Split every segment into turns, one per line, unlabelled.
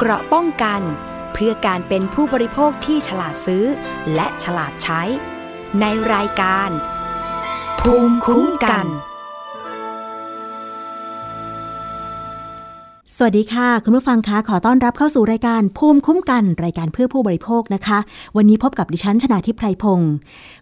เกราะป้องกัน เพื่อการเป็นผู้บริโภคที่ฉลาดซื้อ และฉลาดใช้ ในรายการ ภูมิคุ้มกัน
สวัสดีค่ะ คุณผู้ฟังคะขอต้อนรับเข้าสู่รายการภูมิคุ้มกัน รายการเพื่อผู้บริโภคนะคะ วันนี้พบกับดิฉันชนาทิพไพรพงศ์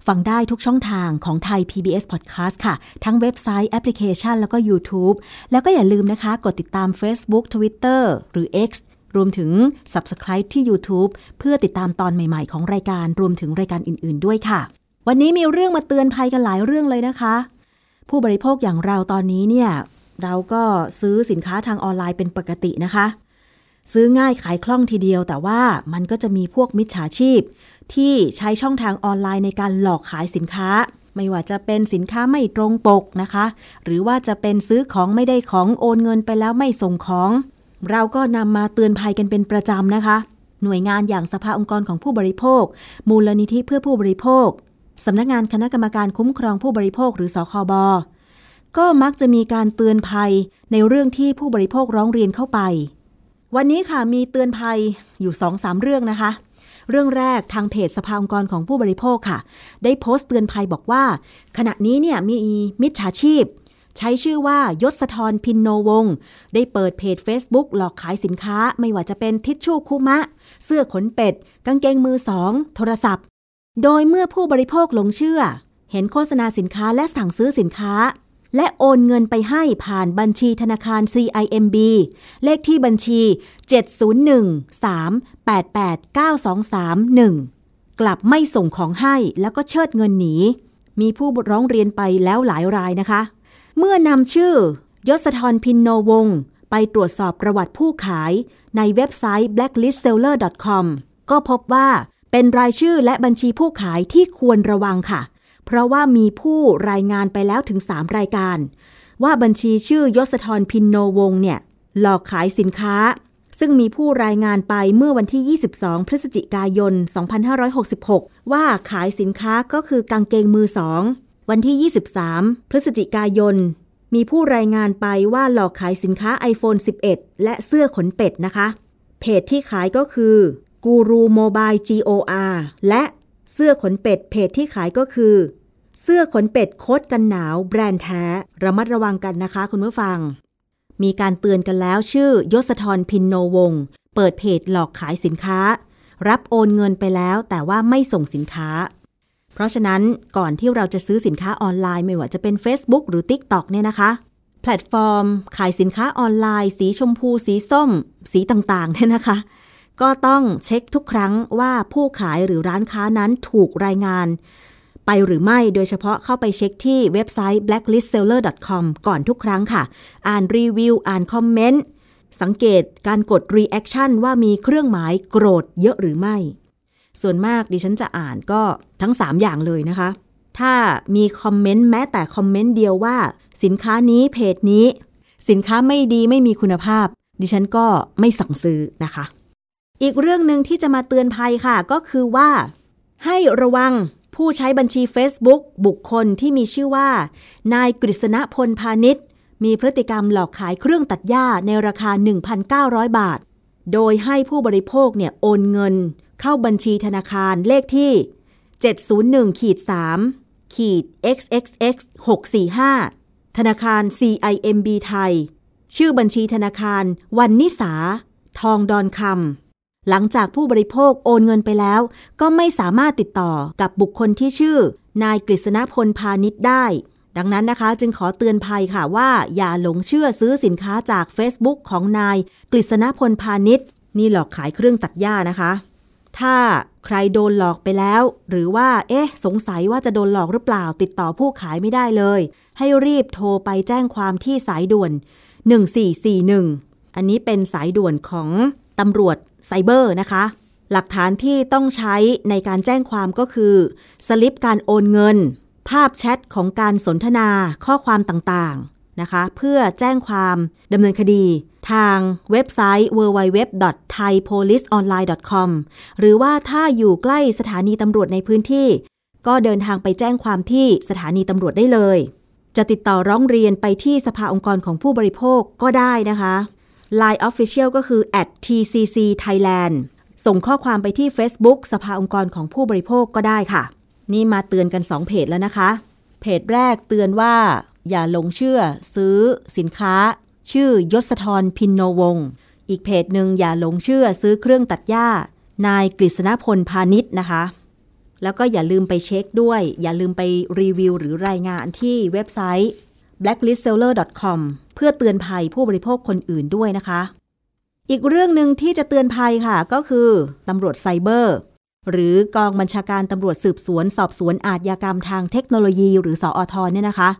ฟังได้ทุกช่องทางของไทย PBS Podcast ค่ะ ทั้งเว็บไซต์แอปพลิเคชัน แล้วก็ YouTube แล้วก็อย่าลืมนะคะ กดติดตาม Facebook Twitter หรือ X รวมถึง Subscribe ที่ YouTube เพื่อติดตามตอนใหม่ๆ ของรายการรวมถึงรายการอื่น ๆ ด้วยค่ะ วันนี้มีเรื่องมาเตือนภัยกันหลายเรื่องเลยนะคะ ผู้บริโภคอย่างเราตอนนี้เนี่ยเราก็ซื้อสินค้าทางออนไลน์เป็นปกตินะคะ ซื้อง่ายขายคล่องทีเดียว แต่ว่ามันก็จะมีพวกมิจฉาชีพ ที่ใช้ช่องทางออนไลน์ในการหลอกขายสินค้าไม่ว่าจะเป็นสินค้าไม่ตรงปกนะคะ หรือว่าจะเป็นซื้อของไม่ได้ของโอนเงินไปแล้วไม่ส่งของ เราก็นำมาเตือนภัยกันเป็นประจำนะคะ หน่วยงานอย่างสภาองค์กรของผู้บริโภค มูลนิธิเพื่อผู้บริโภคสำนักงานคณะกรรมการคุ้มครองผู้บริโภคหรือสคบก็มักจะมีการเตือนภัยในเรื่องที่ผู้บริโภคร้องเรียนเข้าไป วันนี้ค่ะมีเตือนภัยอยู่2อสาเรื่องนะคะ เรื่องแรกทางเพจสภาองค์กรของผู้บริโภคค่ะ ได้โพสต์เตือนภัยบอกว่า ขณะนี้เนี่ยมีมิจฉาชีพ ใช้ชื่อว่ายศธรพินโนวง ได้เปิดเพจ Facebook หลอกขายสินค้าไม่ว่าจะเป็นทิชชู่คุมะ เสื้อขนเป็ด กางเกงมือสอง โทรศัพท์ โดยเมื่อผู้บริโภคหลงเชื่อ เห็นโฆษณาสินค้าและสั่งซื้อสินค้า และโอนเงินไปให้ผ่านบัญชีธนาคาร CIMB เลขที่บัญชี 701388923กลับไม่ส่งของให้แล้วก็เชิดเงินหนีมีผู้ร้องเรียนไปแล้วหลายรายนะคะ เมื่อนำชื่อยศธรพินโนวง ไปตรวจสอบประวัติผู้ขายในเว็บไซต์ blacklistseller.com ก็พบว่าเป็นรายชื่อและบัญชีผู้ขายที่ควรระวังค่ะ เพราะว่ามีผู้รายงานไปแล้วถึง 3 รายการ ว่าบัญชีชื่อยศธรพินโนวงเนี่ย หลอกขายสินค้า ซึ่งมีผู้รายงานไปเมื่อวันที่ 22 พฤศจิกายน 2566 ว่าขายสินค้าก็คือกางเกงมือสอง วันที่ 23 พฤศจิกายน มีผู้รายงานไปว่าหลอกขายสินค้า iPhone 11 และเสื้อขนเป็ดนะคะ เพจที่ขายก็คือกูรูโมบาย GOR และเสื้อขนเป็ด เพจที่ขายก็คือ เสื้อขนเป็ดโคตกันหนาว แบรนด์แท้ ระมัดระวังกันนะคะคุณผู้ฟัง มีการเตือนกันแล้วชื่อยศธรพินโนวง เปิดเพจหลอกขายสินค้า รับโอนเงินไปแล้วแต่ว่าไม่ส่งสินค้า เพราะฉะนั้นก่อนที่เราจะซื้อสินค้าออนไลน์ไม่ว่าจะเป็น Facebook หรือ TikTok เนี่ยนะคะ แพลตฟอร์ม ขายสินค้าออนไลน์ สีชมพู สีส้ม สีต่างๆเนี่ยนะคะ ก็ต้องเช็คทุกครั้งว่าผู้ขายหรือร้านค้านั้นถูกรายงาน ไปหรือไม่โดยเฉพาะเข้าไปเช็คที่เว็บไซต์ blacklistseller.com ก่อนทุกครั้งค่ะ อ่านรีวิว อ่านคอมเมนต์สังเกตการกด reaction ว่ามีเครื่องหมายโกรธเยอะหรือไม่ ส่วนมากดิฉันจะอ่านก็ทั้ง 3 อย่างเลยนะคะ ถ้ามีคอมเมนต์แม้แต่คอมเมนต์เดียวว่า สินค้านี้เพจนี้ สินค้าไม่ดีไม่มีคุณภาพ ดิฉันก็ไม่สั่งซื้อนะคะ อีกเรื่องหนึ่งที่จะมาเตือนภัยค่ะก็คือว่า ให้ระวังผู้ใช้บัญชี Facebook บุคคลที่มีชื่อว่า นายกฤษณพลพาณิชย์มีพฤติกรรมหลอกขายเครื่องตัดหญ้าในราคา 1,900 บาท โดยให้ผู้บริโภคเนี่ยโอนเงิน เข้าบัญชีธนาคารเลขที่ 701ขีด3ขีด xxx 645 ธนาคาร CIMB ไทย ชื่อบัญชีธนาคารวันนิสา ทองดอนคำ หลังจากผู้บริโภคโอนเงินไปแล้ว ก็ไม่สามารถติดต่อกับบุคคลที่ชื่อ นายกฤษณพลพาณิชย์ได้ ดังนั้นนะคะ จึงขอเตือนภัยค่ะว่า อย่าหลงเชื่อซื้อสินค้าจาก Facebook ของนายกฤษณพลพาณิชย์นี่หลอกขายเครื่องตัดหญ้านะคะ ถ้าใครโดนหลอกไปแล้ว หรือว่า เอ๊ะ สงสัยว่าจะโดนหลอกหรือเปล่า ติดต่อผู้ขายไม่ได้เลย ให้รีบโทรไปแจ้งความที่สายด่วน 1441 อันนี้เป็นสายด่วนของตำรวจไซเบอร์นะคะ หลักฐานที่ต้องใช้ในการแจ้งความก็คือ สลิปการโอนเงิน ภาพแชทของการสนทนาข้อความต่างๆ นะคะ เพื่อแจ้งความดำเนินคดีทางเว็บไซต์ www.thaipoliceonline.com หรือว่าถ้าอยู่ใกล้สถานีตำรวจในพื้นที่ ก็เดินทางไปแจ้งความที่สถานีตำรวจได้เลย จะติดต่อร้องเรียนไปที่สภาองค์กรของผู้บริโภคก็ได้นะคะ Line Official ก็คือ @tcc thailand ส่งข้อความไปที่ Facebook สภาองค์กรของผู้บริโภคก็ได้ค่ะ นี่มาเตือนกัน 2 เพจแล้วนะคะ เพจแรกเตือนว่า อย่าหลงเชื่อซื้อสินค้า ชื่อยศธรพินโนวง อีกเพจหนึ่งอย่าหลงเชื่อซื้อเครื่องตัดหญ้า นายกฤษณพลพาณิชย์นะคะ แล้วก็อย่าลืมไปเช็คด้วย อย่าลืมไปรีวิวหรือรายงานที่เว็บไซต์ blacklistseller.com เพื่อเตือนภัยผู้บริโภคคนอื่นด้วยนะคะ อีกเรื่องหนึ่งที่จะเตือนภัยค่ะก็คือตำรวจไซเบอร์ หรือกองบัญชาการตำรวจสืบสวน สอบสวนอาชญากรรมทางเทคโนโลยี หรือสออทเนี่ยนะคะ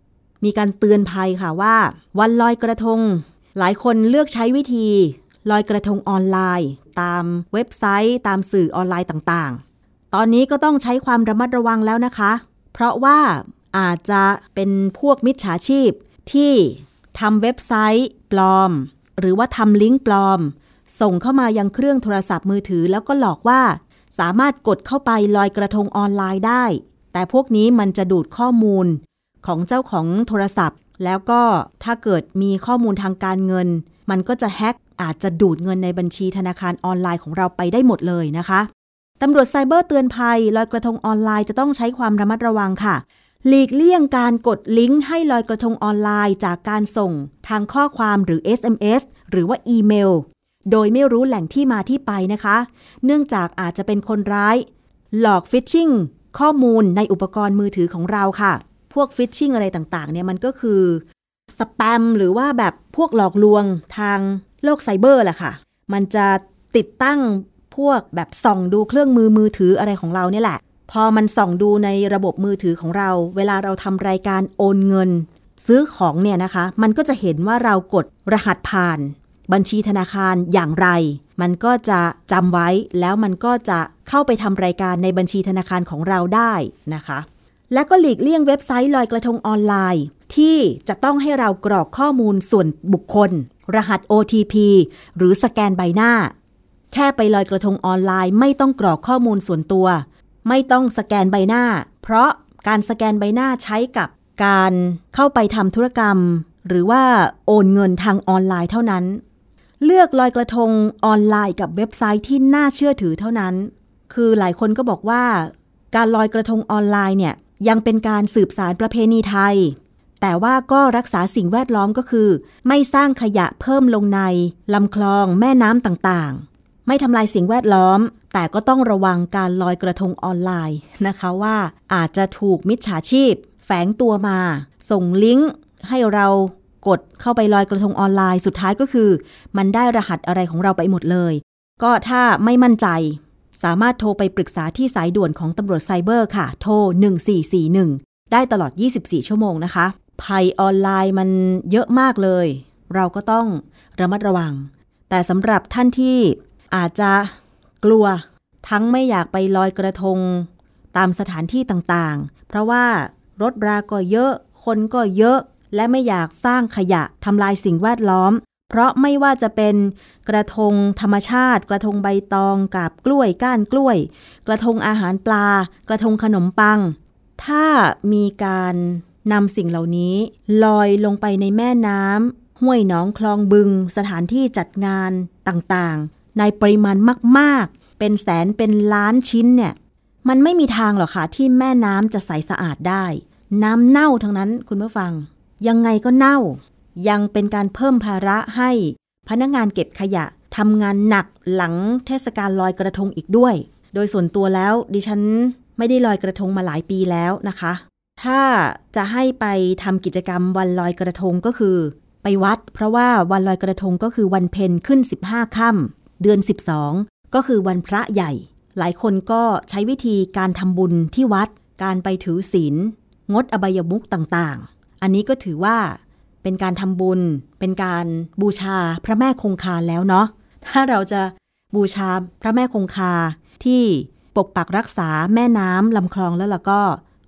มีการเตือนภัยค่ะว่า วันลอยกระทง หลายคนเลือกใช้วิธี ลอยกระทงออนไลน์ ตามเว็บไซต์ ตามสื่อออนไลน์ต่างๆ ตอนนี้ก็ต้องใช้ความระมัดระวังแล้วนะคะ เพราะว่าอาจจะเป็นพวกมิจฉาชีพที่ทำเว็บไซต์ปลอม หรือว่าทำลิงก์ปลอม ส่งเข้ามายังเครื่องโทรศัพท์มือถือ แล้วก็หลอกว่า สามารถกดเข้าไปลอยกระทงออนไลน์ได้ แต่พวกนี้มันจะดูดข้อมูล ของเจ้าของโทรศัพท์ แล้วก็ถ้าเกิดมีข้อมูลทางการเงิน มันก็จะแฮ็กอาจจะดูดเงินในบัญชีธนาคารออนไลน์ของเราไปได้หมดเลยนะคะตำรวจไซเบอร์เตือนภัยลอยกระทงออนไลน์จะต้องใช้ความระมัดระวังค่ะ หลีกเลี่ยงการกดลิงก์ให้ลอยกระทงออนไลน์จากการส่ง ทางข้อความหรือ SMS หรือว่าอีเมล โดยไม่รู้แหล่งที่มาที่ไปนะคะ เนื่องจากอาจจะเป็นคนร้าย หลอกฟิชชิงข้อมูลในอุปกรณ์มือถือของเราค่ะ พวกฟิชชิงอะไรต่างๆเนี่ยมันก็คือสแปมหรือว่าแบบพวกหลอกลวงทางโลกไซเบอร์แหละค่ะ มันจะติดตั้งพวกแบบส่องดูเครื่องมือมือถืออะไรของเราเนี่ยแหละ พอมันส่องดูในระบบมือถือของเรา เวลาเราทำรายการโอนเงิน ซื้อของเนี่ยนะคะ มันก็จะเห็นว่าเรากดรหัสผ่าน บัญชีธนาคารอย่างไร มันก็จะจำไว้แล้วมันก็จะเข้าไปทำรายการในบัญชีธนาคารของเราได้นะคะ และก็หลีกเลี่ยงเว็บไซต์ลอยกระทงออนไลน์ ที่จะต้องให้เรากรอกข้อมูลส่วนบุคคล รหัส OTP หรือสแกนใบหน้า แค่ไปลอยกระทงออนไลน์ ไม่ต้องกรอกข้อมูลส่วนตัว ไม่ต้องสแกนใบหน้า เพราะการสแกนใบหน้าใช้กับการเข้าไปทำธุรกรรม หรือว่าโอนเงินทางออนไลน์เท่านั้น เลือกลอยกระทงออนไลน์กับเว็บไซต์ที่น่าเชื่อถือเท่านั้น คือหลายคนก็บอกว่า การลอยกระทงออนไลน์เนี่ย ยังเป็นการสืบสารประเพณีไทย แต่ว่าก็รักษาสิ่งแวดล้อมก็คือ ไม่สร้างขยะเพิ่มลงในลำคลองแม่น้ำต่างๆ ไม่ทำลายสิ่งแวดล้อม แต่ก็ต้องระวังการลอยกระทงออนไลน์นะคะว่าอาจจะถูกมิจฉาชีพ แฝงตัวมา ส่งลิงก์ให้เรากดเข้าไปลอยกระทงออนไลน์สุดท้ายก็คือ มันได้รหัสอะไรของเราไปหมดเลย ก็ถ้าไม่มั่นใจ สามารถโทรไปปรึกษาที่สายด่วนของตำรวจไซเบอร์ค่ะ โทร 1441 ได้ตลอด 24 ชั่วโมงนะคะ ภัยออนไลน์มันเยอะมากเลย เราก็ต้องระมัดระวัง แต่สำหรับท่านที่อาจจะกลัวทั้งไม่อยากไปลอยกระทง ตามสถานที่ต่างๆ เพราะว่ารถราก็เยอะ คนก็เยอะ และไม่อยากสร้างขยะทำลายสิ่งแวดล้อม เพราะไม่ว่าจะเป็นกระทงธรรมชาติ กระทงใบตองกับกล้วยก้านกล้วย กระทงอาหารปลา กระทงขนมปัง ถ้ามีการนำสิ่งเหล่านี้ ลอยลงไปในแม่น้ำห้วยหนองคลองบึง สถานที่จัดงานต่างๆ ในปริมาณมากๆ เป็นแสนเป็นล้านชิ้นเนี่ยมันไม่มีทางหรอกค่ะที่แม่น้ำจะใสสะอาดได้ น้ำเน่าทั้งนั้นคุณผู้ฟัง ยังไงก็เน่า ยังเป็นการเพิ่มภาระให้พนักงานเก็บขยะทำงานหนักหลังเทศกาลลอยกระทงอีกด้วย โดยส่วนตัวแล้วดิฉันไม่ได้ลอยกระทงมาหลายปีแล้วนะคะ ถ้าจะให้ไปทำกิจกรรมวันลอยกระทงก็คือ ไปวัด เพราะว่าวันลอยกระทงก็คือวันเพ็ญขึ้น 15ค่ำเดือน 12 ก็คือวันพระใหญ่ หลายคนก็ใช้วิธีการทำบุญที่วัด การไปถือศีลงดอบายมุกต่างๆ อันนี้ก็ถือว่า เป็นการทำบุญ เป็นการบูชาพระแม่คงคาแล้วเนาะถ้าเราจะบูชาพระแม่คงคาที่ปกปักรักษาแม่น้ำลำคลองแล้วล่ะก็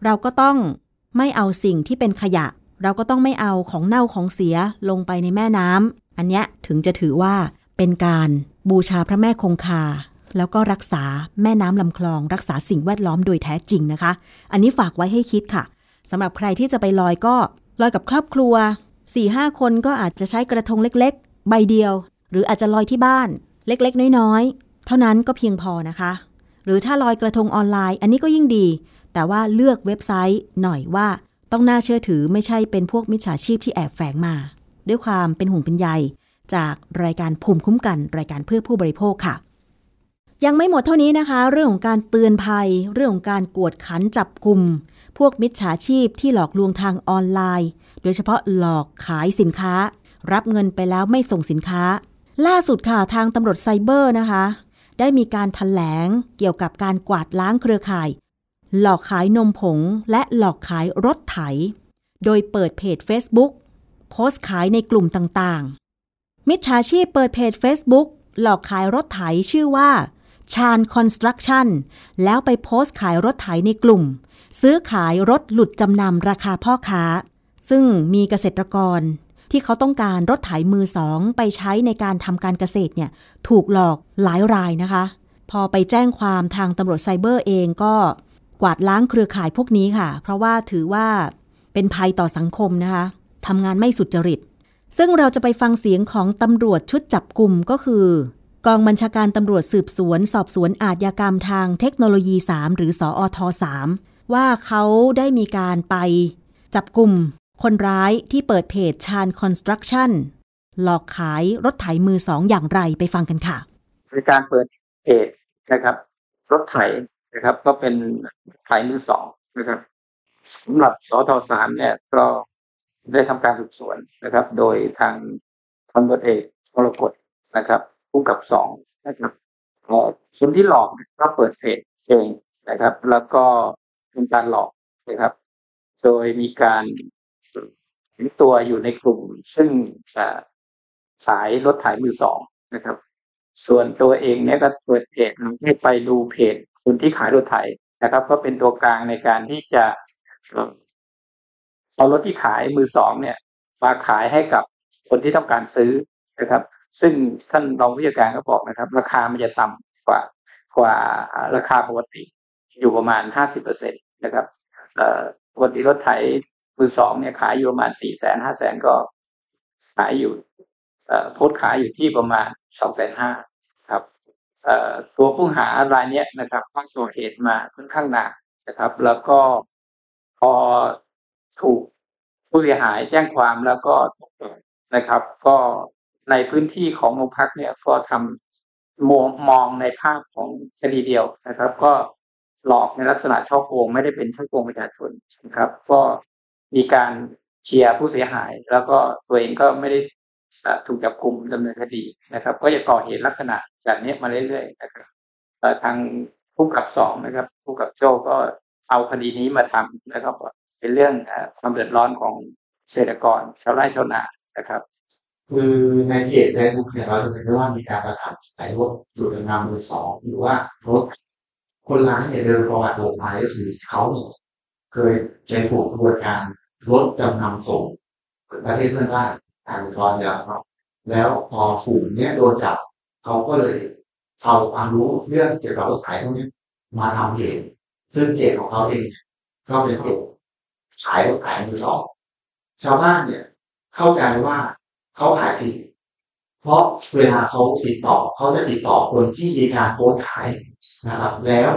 เราก็ต้องไม่เอาสิ่งที่เป็นขยะ เราก็ต้องไม่เอาของเน่าของเสียลงไปในแม่น้ำอันนี้ถึงจะถือว่าเป็นการบูชาพระแม่คงคา แล้วก็รักษาแม่น้ำลำคลอง รักษาสิ่งแวดล้อมโดยแท้จริงนะคะ อันนี้ฝากไว้ให้คิดค่ะสำหรับใครที่จะไปลอยก็ลอยกับครอบครัว 4-5คนก็อาจจะใช้กระทงเล็กๆ ใบเดียว หรืออาจจะลอยที่บ้านเล็กๆ น้อยๆ เท่านั้นก็เพียงพอนะคะ หรือถ้าลอยกระทงออนไลน์ อันนี้ก็ยิ่งดี แต่ว่าเลือกเว็บไซต์หน่อยว่าต้องน่าเชื่อถือไม่ใช่เป็นพวกมิจฉาชีพที่แอบแฝงมา ด้วยความเป็นห่วงเป็นใยจากรายการภูมิคุ้มกันรายการเพื่อผู้บริโภคค่ะ ยังไม่หมดเท่านี้นะคะ เรื่องของการเตือนภัย เรื่องของการกวดขันจับกลุ่มพวกมิจฉาชีพที่หลอกลวงทางออนไลน์ โดยเฉพาะหลอกขายสินค้า รับเงินไปแล้วไม่ส่งสินค้า ล่าสุดค่ะทางตำรวจไซเบอร์นะคะ ได้มีการถแถลงเกี่ยวกับการกวาดล้างเครือข่าย หลอกขายนมผงและหลอกขายรถไถ โดยเปิดเพจ Facebook โพสต์ขายในกลุ่มต่างๆ มิจฉาชีพเปิดเพจ Facebook หลอกขายรถไถชื่อว่าชาญคอนสตรักชั่นแล้วไปโพสต์ขายรถไถในกลุ่ม ซื้อขายรถหลุดจำนำราคาพ่อค้า ซึ่งมีเกษตรกรที่เขาต้องการรถไถมือสองไปใช้ในการทำการเกษตรเนี่ยถูกหลอกหลายรายนะคะ พอไปแจ้งความทางตำรวจไซเบอร์เองก็กวาดล้างเครือข่ายพวกนี้ค่ะ เพราะว่าถือว่าเป็นภัยต่อสังคมนะคะทำงานไม่สุจริต ซึ่งเราจะไปฟังเสียงของตำรวจชุดจับกลุ่มก็คือกองบัญชาการตำรวจสืบสวน สอบสวนอาญากรรมทางเทคโนโลยี 3 หรือสออท3ว่าเขาได้มีการไปจับกลุ่ม คนร้ายที่เปิดเพจชาญคอนสตรักชั่นหลอกขายรถไถมือสองอย่างไรไปฟังกันค่ะ
ในการเปิดเพจนะครับ รถไถนะครับ ก็เป็นไถมือสองนะครับสำหรับสทสามเนี่ยก็ได้ทำการสืบสวนนะครับ โดยทางพันตเอกมรกตนะครับผู้กับสองนะครับคนที่หลอกก็เปิดเพจเองนะครับ แล้วก็เป็นการหลอกนะครับ โดยมีการ ถึงตัวอยู่ในกลุ่ม ซึ่งขายรถถ่ายมือสองนะครับ ส่วนตัวเองเนี่ยก็เปิดเพจให้ไปดูเพจคนที่ขายรถไถนะครับ ก็เป็นตัวกลางในการที่จะเอารถที่ขายมือสองเนี่ยมาขายให้กับคนที่ต้องการซื้อนะครับ ซึ่งท่านรองผู้จัดการก็บอกนะครับ ราคามันจะต่ำกว่ากว่าราคาปกติอยู่ประมาณห้าสิบเปอร์เซ็นตนะครับปกติรถไถ มือสองเนี่ยขายอยู่ประมาณสี่แสนห้าแสนก็ขายอยู่โพสขายอยู่ที่ประมาณสองแสนห้าครับตัวผู้หารายนี้นะครับก็ก่อเหตุมาค่อนข้างหนักนะครับ แล้วก็พอถูกผู้เสียหายแจ้งความแล้วก็นะครับ ก็ในพื้นที่ของโรงพักเนี่ยก็ทำมองมองในภาพของคดีเดียวนะครับ ก็หลอกในลักษณะช่อโกงไม่ได้เป็นช่อโกงประชาชนนะครับ ก็ มีการเชียร์ผู้เสียหาย แล้วก็ตัวเองก็ไม่ได้ถูกจับกลุ่มดำเนินคดีนะครับ ก็จะก่อเหตุลักษณะแบบนี้มาเรื่อยๆนะครับทางผู้กับสองนะครับผู้กับโจ้ก็เอาคดีนี้มาทำนะครับ เป็นเรื่องความเดือดร้อนของเกษตรกรชาวไร่ชาวนานะครับ
คือในเขตใจบุกเนี่ยเราจะเห็นว่ามีการประทับขายรถอยู่ในนามมือสองหรือว่ารถคนร้ายเนี่ยเดินประวัติโลกไปก็คือเขาเนี่ย เคยใช้ผูกกระบวนการรถจำนำส่งประเทศเพื่อนบ้านทางรอนยาวครับ แล้วพอฝูงเนี้ยโดนจับเขาก็เลยเอาความรู้เรื่องเกี่ยวกับรถไถพวกนี้มาทำเพจซึ่งเพจของเขาเองก็เป็นเพจขายรถไถมือสองชาวบ้านเนี่ย เข้าใจว่าเขาขายจริงเพราะเวลาเขาติดต่อเขาจะติดต่อคนที่มีการโพสขายนะครับ แล้ว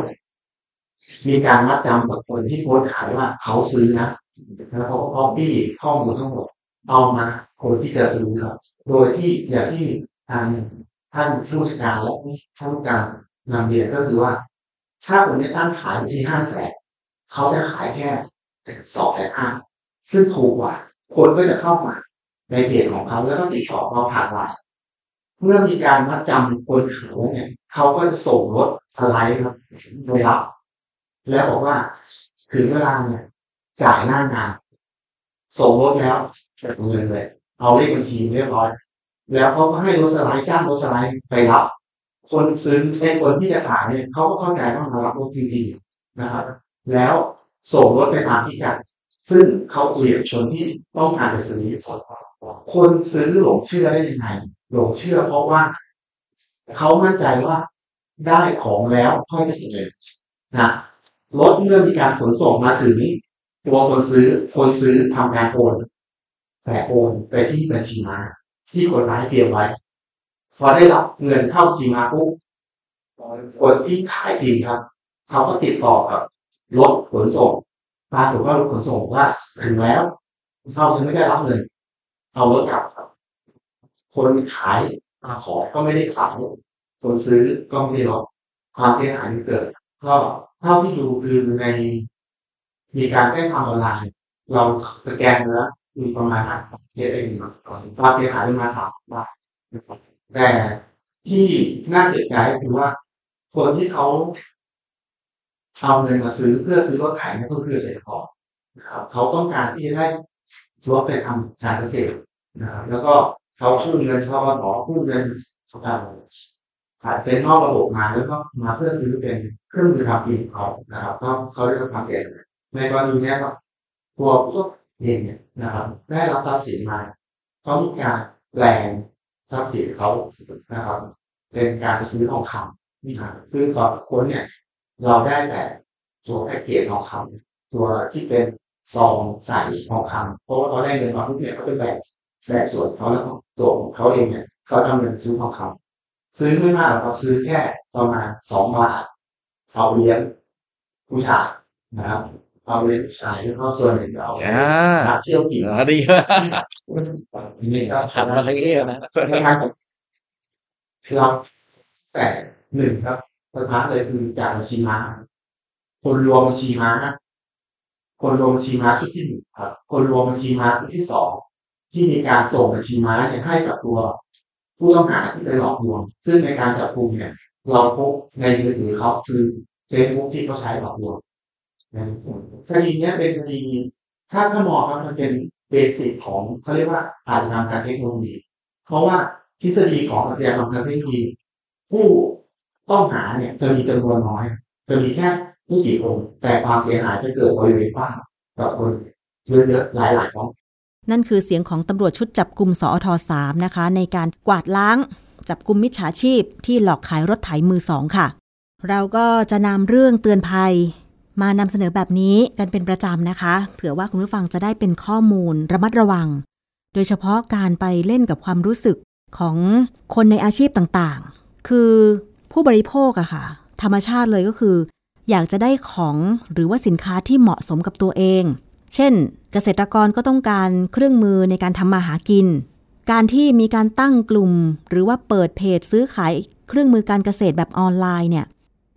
มีการมัดจำกับคนที่โพสขายว่าเขาซื้อนะแล้วเขาก็ปี้ข้อมูลทั้งหมดเอามาคนที่จะซื้อครับ โดยที่อย่างที่ทางท่านผู้จัดการและท่านการนำเรียนก็คือว่า ถ้าคนนี้ตั้งขายอยู่ที่ห้าแสนเขาจะขายแค่สองแสนห้าซึ่งถูกกว่า คนก็จะเข้ามา ในเพจของเขาแล้วก็ติดต่อเราผ่านไลน์เมื่อมีการมัดจำคนขายเนี่ยเขาก็จะส่งรถสไลด์ครับไปรับ แล้วบอกว่าถึงเวลาเนี่ย จ่ายหน้างาน ส่งรถแล้วจะเงินเลย เอาเลขบัญชีเรียบร้อย แล้วเขาก็ให้รถสไลด์จ้างรถสไลด์ไปรับ คนซื้อในคนที่จะขายเนี่ยเขาก็เข้าใจว่ามารับรถจริงๆนะครับ แล้วส่งรถไปตามที่กัดซึ่งเขาคุยกับชนที่ต้องการจะซื้อคนซื้อหลงเชื่อได้ยังไงหลงเชื่อเพราะว่าเขามั่นใจว่าได้ของแล้วค่อยจะเงินนะ รถเมื่อมีการขนส่งมาถึงตัวคนซื้อคนซื้อทำการโอนแต่โอนไปที่บัญชีมาที่คนร้ายเตรียมไว้ พอได้รับเงินเข้าจริงมาปุ๊บคนที่ขายจริงครับเขาก็ติดต่อกับรถขนส่งปรากฏว่ารถขนส่งว่าถึงแล้วเขายังไม่ได้รับเงินเอารถกลับครับ คนขายมาขอก็ไม่ได้ขายคนซื้อก็ไม่ได้รับความเสียหายที่เกิดก็ เท่าที่ดูคือในมีการแจ้งความออนไลน์เราสแกนแล้วมีประมาณห้าเคสเองควาเสียหายประมาณสามบาทนะครับแต่ที่น่าเสียใจคือว่า คนที่เขาเอาเงินมาซื้อเพื่อซื้อรถไถนั่นก็คือเกษตรกรนะครับเขาต้องการที่จะได้รถไปทำการเกษตรนะครับแล้วก็เขากู้เงินเขาขอกู้เงิน ขายเป็นนอกระบบมาแล้วก็มาเพื่อซื้อเป็นเครื่องมือทำกินเขานะครับก็เขาได้รับความเสียหายในกรณีนี้ครับตัวผู้เองเนี่ยนะครับ ได้รับทรัพย์สินมาเขามีการแปลงทรัพย์สินเขานะครับ เป็นการซื้อทองคำนี่ครับคือต่อคนเนี่ย เราได้แต่ตัวแพ็กเกจทองคำตัวที่เป็นซองใส่ทองคำเพราะว่าเขาได้เงินมาทุกเนี่ยเขาเป็นแบบแบบส่วนเขาแล้วก็ตัวของเขาเองเนี่ยเขาทำเงินซื้อทองคำ ซื้อไม่มากเขาซื้อแค่ประมาณสองบาทเอาเลี้ยงผู้ชายนะครับเอาเลี้ยงผู้ชายแล้วก็ส่วนหนึ่งเอา
อ่า
หาเที่ยวกิน
อ่าดี
นี่ก็
หันมาทางนี้นะ
คล้ายๆกับเราแต่หนึ่งครับสถานเลยคือจากบัญชีม้าคนรวมบัญชีม้านะคนรวมบัญชีม้าชุดที่หนึ่งครับ คนรวมบัญชีม้าชุดที่สองที่มีการส่งบัญชีม้าเนี่ยให้กับตัว ผู้ต้องหาที่ไปหลอกลวง ซึ่งในการจับกลุ่มเนี่ย เราพบในมือถือเขาคือเฟซบุ๊กที่เขาใช้หลอกลวงคดีนี้เป็นคดีถ้าถ้ามองครับมันเป็นเบสิกของเขาเรียกว่าอาชญากรรมเทคโนโลยี เพราะว่าทฤษฎีของอาชญากรรมทางเทคโนโลยี ผู้ต้องหาเนี่ยจะมีจำนวนน้อยจะมีแค่ไม่กี่คนแต่ความเสียหายจะเกิดบริเวณกว้างกับคนเยอะๆหลายๆของ
นั่นคือเสียงของตำรวจชุดจับกลุ่มสอท3นะคะ ในการกวาดล้าง จับกลุ่มมิจฉาชีพ ที่หลอกขายรถไถมือสองค่ะ เราก็จะนำเรื่องเตือนภัย มานำเสนอแบบนี้กันเป็นประจำนะคะ เผื่อว่าคุณผู้ฟังจะได้เป็นข้อมูลระมัดระวัง โดยเฉพาะการไปเล่นกับความรู้สึกของคนในอาชีพต่างๆ คือผู้บริโภคอะค่ะ ธรรมชาติเลยก็คือ อยากจะได้ของหรือว่าสินค้าที่เหมาะสมกับตัวเอง เช่น เกษตรกรก็ต้องการเครื่องมือในการทำมาหากิน การที่มีการตั้งกลุ่ม หรือว่าเปิดเพจซื้อขายเครื่องมือการเกษตรแบบออนไลน์เนี่ย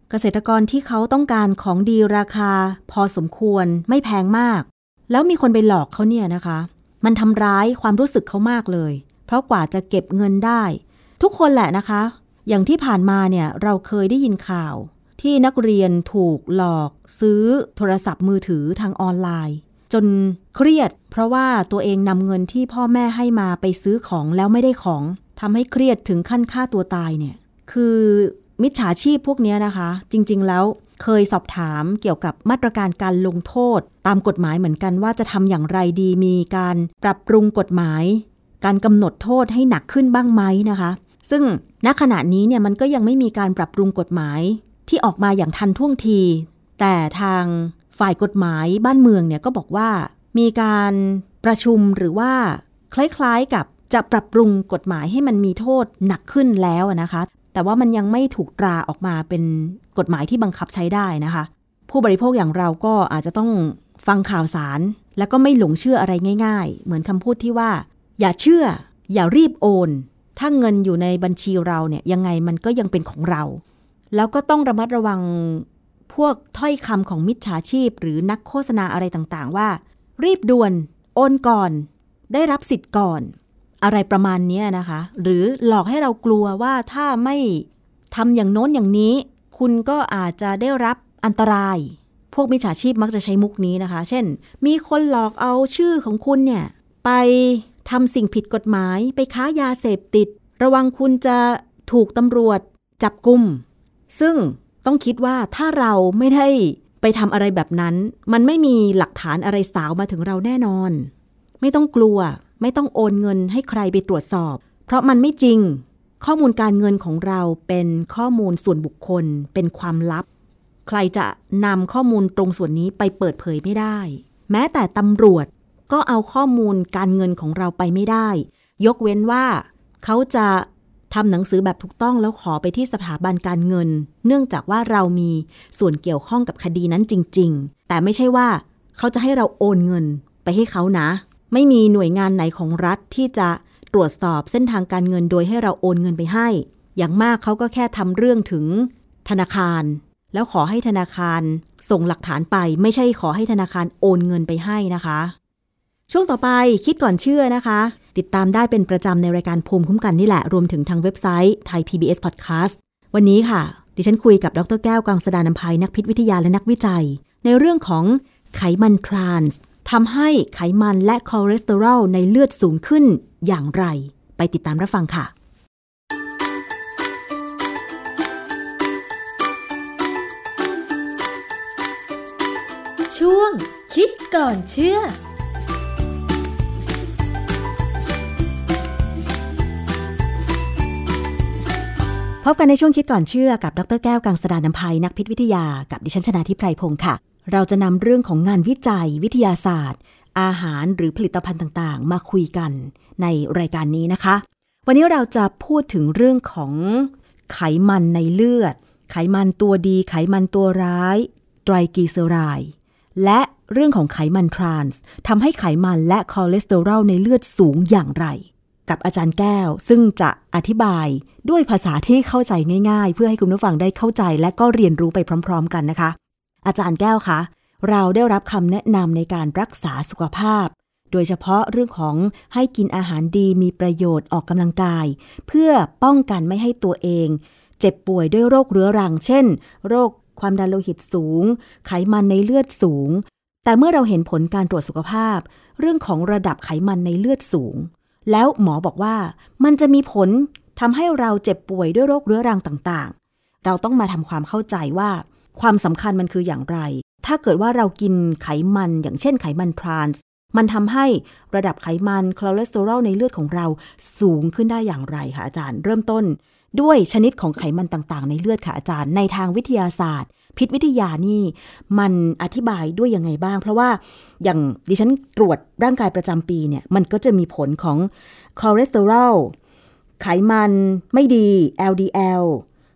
เกษตรกรที่เขาต้องการของดีราคา พอสมควรไม่แพงมาก แล้วมีคนไปหลอกเขาเนี่ยนะคะ มันทำร้ายความรู้สึกเขามากเลย เพราะกว่าจะเก็บเงินได้ ทุกคนแหละนะคะ อย่างที่ผ่านมาเนี่ยเราเคยได้ยินข่าวที่นักเรียนถูกหลอกซื้อโทรศัพท์มือถือทางออนไลน์ จนเครียด เพราะว่าตัวเองนำเงินที่พ่อแม่ให้มาไปซื้อของแล้วไม่ได้ของทำให้เครียดถึงขั้นฆ่าตัวตายเนี่ย คือมิจฉาชีพพวกนี้นะคะ จริง ๆ แล้วเคยสอบถามเกี่ยวกับมาตรการการลงโทษ ตามกฎหมายเหมือนกันว่าจะทำอย่างไรดีมีการปรับปรุงกฎหมาย การกำหนดโทษให้หนักขึ้นบ้างไหมนะคะ ซึ่งณขณะนี้เนี่ยมันก็ยังไม่มีการปรับปรุงกฎหมายที่ออกมาอย่างทันท่วงที แต่ทาง ฝ่ายกฎหมายบ้านเมืองเนี่ยก็บอกว่ามีการประชุมหรือว่าคล้ายๆกับจะปรับปรุงกฎหมายให้มันมีโทษหนักขึ้นแล้วนะคะ แต่ว่ามันยังไม่ถูกตราออกมาเป็นกฎหมายที่บังคับใช้ได้นะคะ ผู้บริโภคอย่างเราก็อาจจะต้องฟังข่าวสาร แล้วก็ไม่หลงเชื่ออะไรง่าย ๆ เหมือนคำพูดที่ว่า อย่าเชื่อ อย่ารีบโอน ถ้าเงินอยู่ในบัญชีเราเนี่ยยังไงมันก็ยังเป็นของเรา แล้วก็ต้องระมัดระวัง พวกถ้อยคำของมิจฉาชีพ หรือนักโฆษณาอะไรต่างๆ ว่า รีบด่วน โอนก่อน ได้รับสิทธิ์ก่อน อะไรประมาณนี้นะคะ หรือหลอกให้เรากลัวว่าถ้าไม่ทำอย่างโน้นอย่างนี้ คุณก็อาจจะได้รับอันตราย พวกมิจฉาชีพมักจะใช้มุกนี้นะคะ เช่น มีคนหลอกเอาชื่อของคุณเนี่ยไปทำสิ่งผิดกฎหมาย ไปค้ายาเสพติด ระวังคุณจะถูกตำรวจจับกุม ซึ่ง ต้องคิดว่าถ้าเราไม่ได้ไปทำอะไรแบบนั้น มันไม่มีหลักฐานอะไรสาวมาถึงเราแน่นอน ไม่ต้องกลัว ไม่ต้องโอนเงินให้ใครไปตรวจสอบ เพราะมันไม่จริง ข้อมูลการเงินของเราเป็นข้อมูลส่วนบุคคล เป็นความลับ ใครจะนำข้อมูลตรงส่วนนี้ไปเปิดเผยไม่ได้ แม้แต่ตำรวจก็เอาข้อมูลการเงินของเราไปไม่ได้ ยกเว้นว่า เขาจะ ทำหนังสือแบบถูกต้องแล้วขอไปที่สถาบันการเงิน เนื่องจากว่าเรามีส่วนเกี่ยวข้องกับคดีนั้นจริง ๆ แต่ไม่ใช่ว่าเขาจะให้เราโอนเงินไปให้เขานะ ไม่มีหน่วยงานไหนของรัฐที่จะตรวจสอบเส้นทางการเงินโดยให้เราโอนเงินไปให้ อย่างมากเขาก็แค่ทำเรื่องถึงธนาคาร แล้วขอให้ธนาคารส่งหลักฐานไป ไม่ใช่ขอให้ธนาคารโอนเงินไปให้นะคะ ช่วงต่อไปคิดก่อนเชื่อนะคะ ติดตามได้เป็นประจำในรายการภูมิคุ้มกันนี่แหละ รวมถึงทางเว็บไซต์ไทย PBS Podcast วันนี้ค่ะ ดิฉันคุยกับดรแก้วกังสดานนภัยนักพิษวิทยาและนักวิจัย ในเรื่องของไขมันทรานส์ทำให้ไขมันและคอเลสเตอรอลในเลือดสูงขึ้นอย่างไร ไปติดตามรับฟังค่ะ
ช่วงคิดก่อนเชื่อ
พบกันในช่วงคิดก่อนเชื่อกับดรแก้วกังสดานนภัยนักพิษวิทยากับดิฉันชนาทิพไพรพงศ์ค่ะ เราจะนำเรื่องของงานวิจัย วิทยาศาสตร์ อาหารหรือผลิตภัณฑ์ต่างๆ มาคุยกันในรายการนี้นะคะ วันนี้เราจะพูดถึงเรื่องของไขมันในเลือด ไขมันตัวดี ไขมันตัวร้ายไตรกลีเซอไรด์และเรื่องของไขมันทรานส์ทำให้ไขมันและคอเลสเตอรอลในเลือดสูงอย่างไร กับอาจารย์แก้ว ซึ่งจะอธิบายด้วยภาษาที่เข้าใจง่าย ๆ เพื่อให้คุณผู้ฟังได้เข้าใจและก็เรียนรู้ไปพร้อม ๆ กันนะคะ อาจารย์แก้วคะเราได้รับคำแนะนำในการรักษาสุขภาพ โดยเฉพาะเรื่องของให้กินอาหารดีมีประโยชน์ออกกำลังกาย เพื่อป้องกันไม่ให้ตัวเอง เจ็บป่วยด้วยโรคเรื้อรัง เช่น โรคความดันโลหิตสูง ไขมันในเลือดสูง แต่เมื่อเราเห็นผลการตรวจสุขภาพ เรื่องของระดับไขมันในเลือดสูง แล้วหมอบอกว่ามันจะมีผลทำให้เราเจ็บป่วยด้วยโรคเรื้อรังต่างๆ เราต้องมาทำความเข้าใจว่า ความสำคัญมันคืออย่างไร ถ้าเกิดว่าเรากินไขมันอย่างเช่นไขมันทรานส์มันทำให้ระดับไขมันคอเลสเตอรอลในเลือดของเราสูงขึ้นได้อย่างไรคะอาจารย์ เริ่มต้น ด้วยชนิดของไขมันต่างๆ ในเลือดค่ะอาจารย์ ในทางวิทยาศาสตร์ พิษวิทยานี่มันอธิบายด้วยยังไงบ้าง เพราะว่าอย่างดิฉันตรวจร่างกายประจำปีเนี่ยมันก็จะมีผลของคอเลสเตอรอลไขมันไม่ดี LDL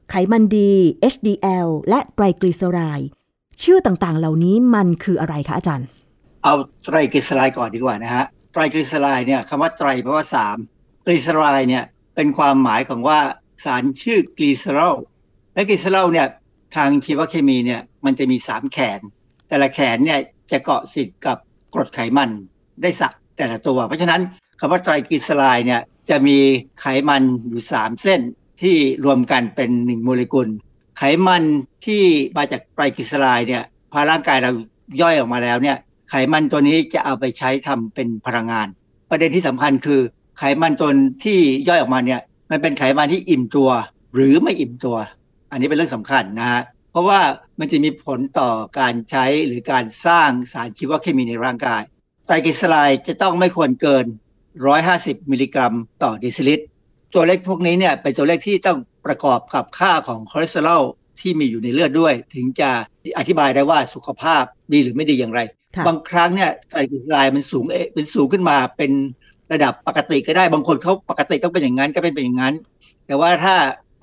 ไขมันดี HDL และไตรกลีเซอไรด์ชื่อต่างๆ เหล่านี้มันคืออะไรคะอาจารย์
เอาไตรกลีเซอไรด์ก่อนดีกว่านะฮะ ไตรกลีเซอไรด์เนี่ยคำว่าไตรแปลว่าสามกลีเซอไรด์เนี่ยเป็นความหมายของว่าสารชื่อกลีเซอรอลและกลีเซอรอลเนี่ย ทางชีวเคมีเนี่ยมันจะมีสามแขน แต่ละแขนเนี่ยจะเกาะติดกับกรดไขมันได้สักแต่ละตัว เพราะฉะนั้นคำว่าไตรกลีเซอไรด์เนี่ยจะมีไขมันอยู่สามเส้นที่รวมกันเป็นหนึ่งโมเลกุล ไขมันที่มาจากไตรกลีเซอไรด์เนี่ยพอร่างกายเราย่อยออกมาแล้วเนี่ยไขมันตัวนี้จะเอาไปใช้ทำเป็นพลังงาน ประเด็นที่สำคัญคือ ไขมันตัวที่ย่อยออกมาเนี่ยมันเป็นไขมันที่อิ่มตัว หรือไม่อิ่มตัว อันนี้เป็นเรื่องสำคัญนะฮะเพราะว่ามันจะมีผลต่อการใช้หรือการสร้างสารชีวเคมีในร่างกายไตรกลีเซอไรด์จะต้องไม่ควรเกิน 150 มิลลิกรัมต่อเดซิลิตร ตัวเลขพวกนี้เนี่ยเป็นตัวเลขที่ต้องประกอบกับค่าของคอเลสเตอรอลที่มีอยู่ในเลือดด้วย ถึงจะอธิบายได้ว่าสุขภาพดีหรือไม่ดีอย่างไร
ค่ะ
บางครั้งเนี่ยไตรกลีเซอไรด์มันสูงเอะเป็นสูงขึ้นมาเป็นระดับปกติก็ได้บางคนเขาปกติต้องเป็นอย่างนั้นก็เป็นเป็นอย่างนั้น แต่ว่าถ้า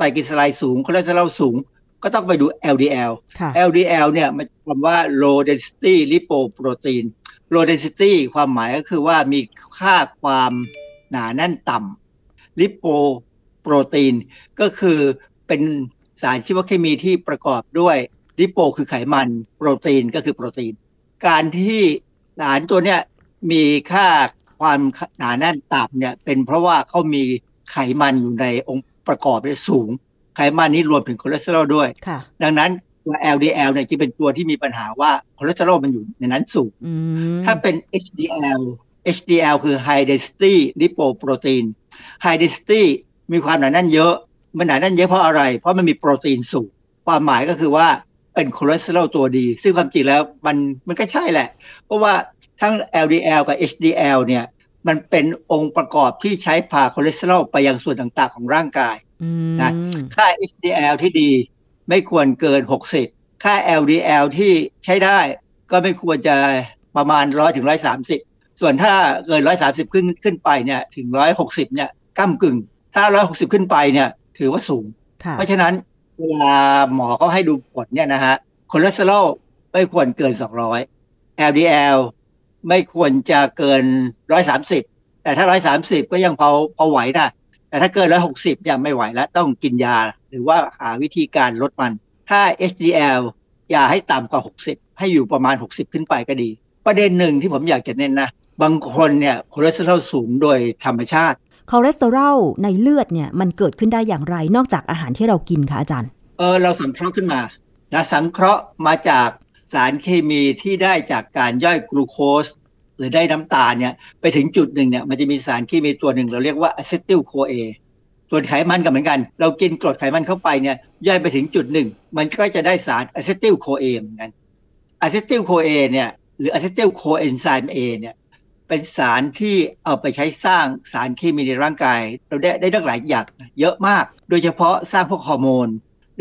ไตรกลีเซอไรด์สูงคอเลสเตอรอลสูง ก็ต้องไปดู LDL
ค่ะ
LDL เนี่ยมันคำว่า low density lipoprotein low density ความหมายก็คือว่ามีค่าความหนาแน่นต่ำ lipoprotein ก็คือเป็นสารชีวเคมีที่ประกอบด้วย lipo คือไขมัน โปรตีนก็คือโปรตีน การที่สารตัวเนี้ยมีค่าความหนาแน่นต่ำเนี่ยเป็นเพราะว่าเขามีไขมันอยู่ในองค์ ประกอบที่สูง ไขมันนี้รวมถึงคอเลสเตอรอลด้วย
ค่ะ
ดังนั้นตัว LDL เนี่ยจะเป็นตัวที่มีปัญหาว่าคอเลสเตอรอลมันอยู่ในนั้นสูง
อืม
ถ้าเป็น HDL HDL คือ High Density Lipoprotein High Density มีความหนาแน่นเยอะ มันหนาแน่นเยอะเพราะอะไร เพราะมันมีโปรตีนสูง ความหมายก็คือว่าเป็นคอเลสเตอรอลตัวดี ซึ่งความจริงแล้วมันมันก็ใช่แหละ เพราะว่าทั้ง LDL กับ HDL เนี่ย มันเป็นองค์ประกอบที่ใช้พาคอเลสเตอรอลไปยังส่วนต่างๆของร่างกาย
อืม
นะค่า HDL ที่ดีไม่ควรเกิน 60 ค่า LDL ที่ใช้ได้ก็ไม่ควรจะประมาณ 100ถึง130 ส่วนถ้าเกิน 130 ขึ้นขึ้นไปเนี่ยถึง 160 เนี่ยก้ำกึ่ง ถ้าร้อยหกสิบขึ้นไปเนี่ยถือว่าสูง
ค่ะ
เพราะฉะนั้นเวลาหมอเขาให้ดูผลเนี่ยนะฮะคอเลสเตอรอลไม่ควรเกิน 200 LDL ไม่ควรจะเกิน130แต่ถ้า130ก็ยังพอพอไหวนะแต่ถ้าเกิน160ยังงี้ไม่ไหวแล้ว ต้องกินยาหรือว่าหาวิธีการลดมัน ถ้า HDL อย่าให้ต่ำกว่า 60 ให้อยู่ประมาณ 60 ขึ้นไปก็ดี ประเด็นหนึ่งที่ผมอยากจะเน้นนะ บางคนเนี่ยคอเลสเตอรอลสูงโดยธรรมชาติ
คอเลสเตอรอลในเลือดเนี่ยมันเกิดขึ้นได้อย่างไรนอกจากอาหารที่เรากินคะอาจารย์
เออเราสังเคราะห์ขึ้นมานะสังเคราะห์มาจาก สารเคมีที่ได้จากการย่อยกลูโคสหรือได้น้ำตาลเนี่ยไปถึงจุดหนึ่งเนี่ยมันจะมีสารเคมีตัวหนึ่งเราเรียกว่า acetyl CoA ส่วนไขมันก็เหมือนกัน เรากินกรดไขมันเข้าไปเนี่ยย่อยไปถึงจุดหนึ่งมันก็จะได้สาร acetyl CoA เหมือนกันacetyl CoA เนี่ยหรือ acetyl coenzyme A เนี่ยเป็นสารที่เอาไปใช้สร้างสารเคมีในร่างกาย เราได้ได้ตั้งหลายอย่างเยอะมาก โดยเฉพาะสร้างพวกฮอร์โมน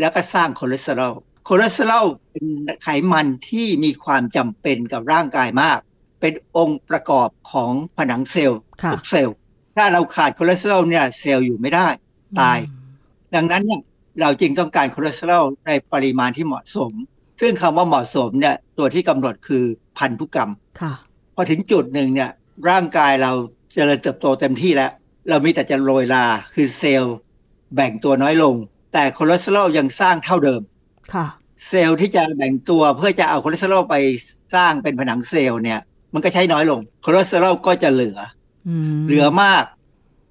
แล้วก็สร้างคอเลสเตอรอล คอเลสเตอรอลเป็นไขมันที่มีความจำเป็นกับร่างกายมาก เป็นองค์ประกอบของผนังเซลล์
ค่ะ
ทุกเซลล์ ถ้าเราขาดคอเลสเตอรอลเนี่ยเซลล์อยู่ไม่ได้ตาย ดังนั้นเนี่ยเราจึงต้องการคอเลสเตอรอลในปริมาณที่เหมาะสม ซึ่งคำว่าเหมาะสมเนี่ยตัวที่กำหนดคือพันธุกรรม
ค่ะ
พอถึงจุดหนึ่งเนี่ยร่างกายเราเจริญเติบโตเต็มที่แล้ว เรามีแต่จะโรยราคือเซลล์แบ่งตัวน้อยลง แต่คอเลสเตอรอลยังสร้างเท่าเดิม
ค่ะ
เซลล์ที่จะแบ่งตัวเพื่อจะเอาคอเลสเตอรอลไปสร้างเป็นผนังเซลล์เนี่ย มันก็ใช้น้อยลงคอเลสเตอรอลก็จะเหลือ
อืม
เหลือมาก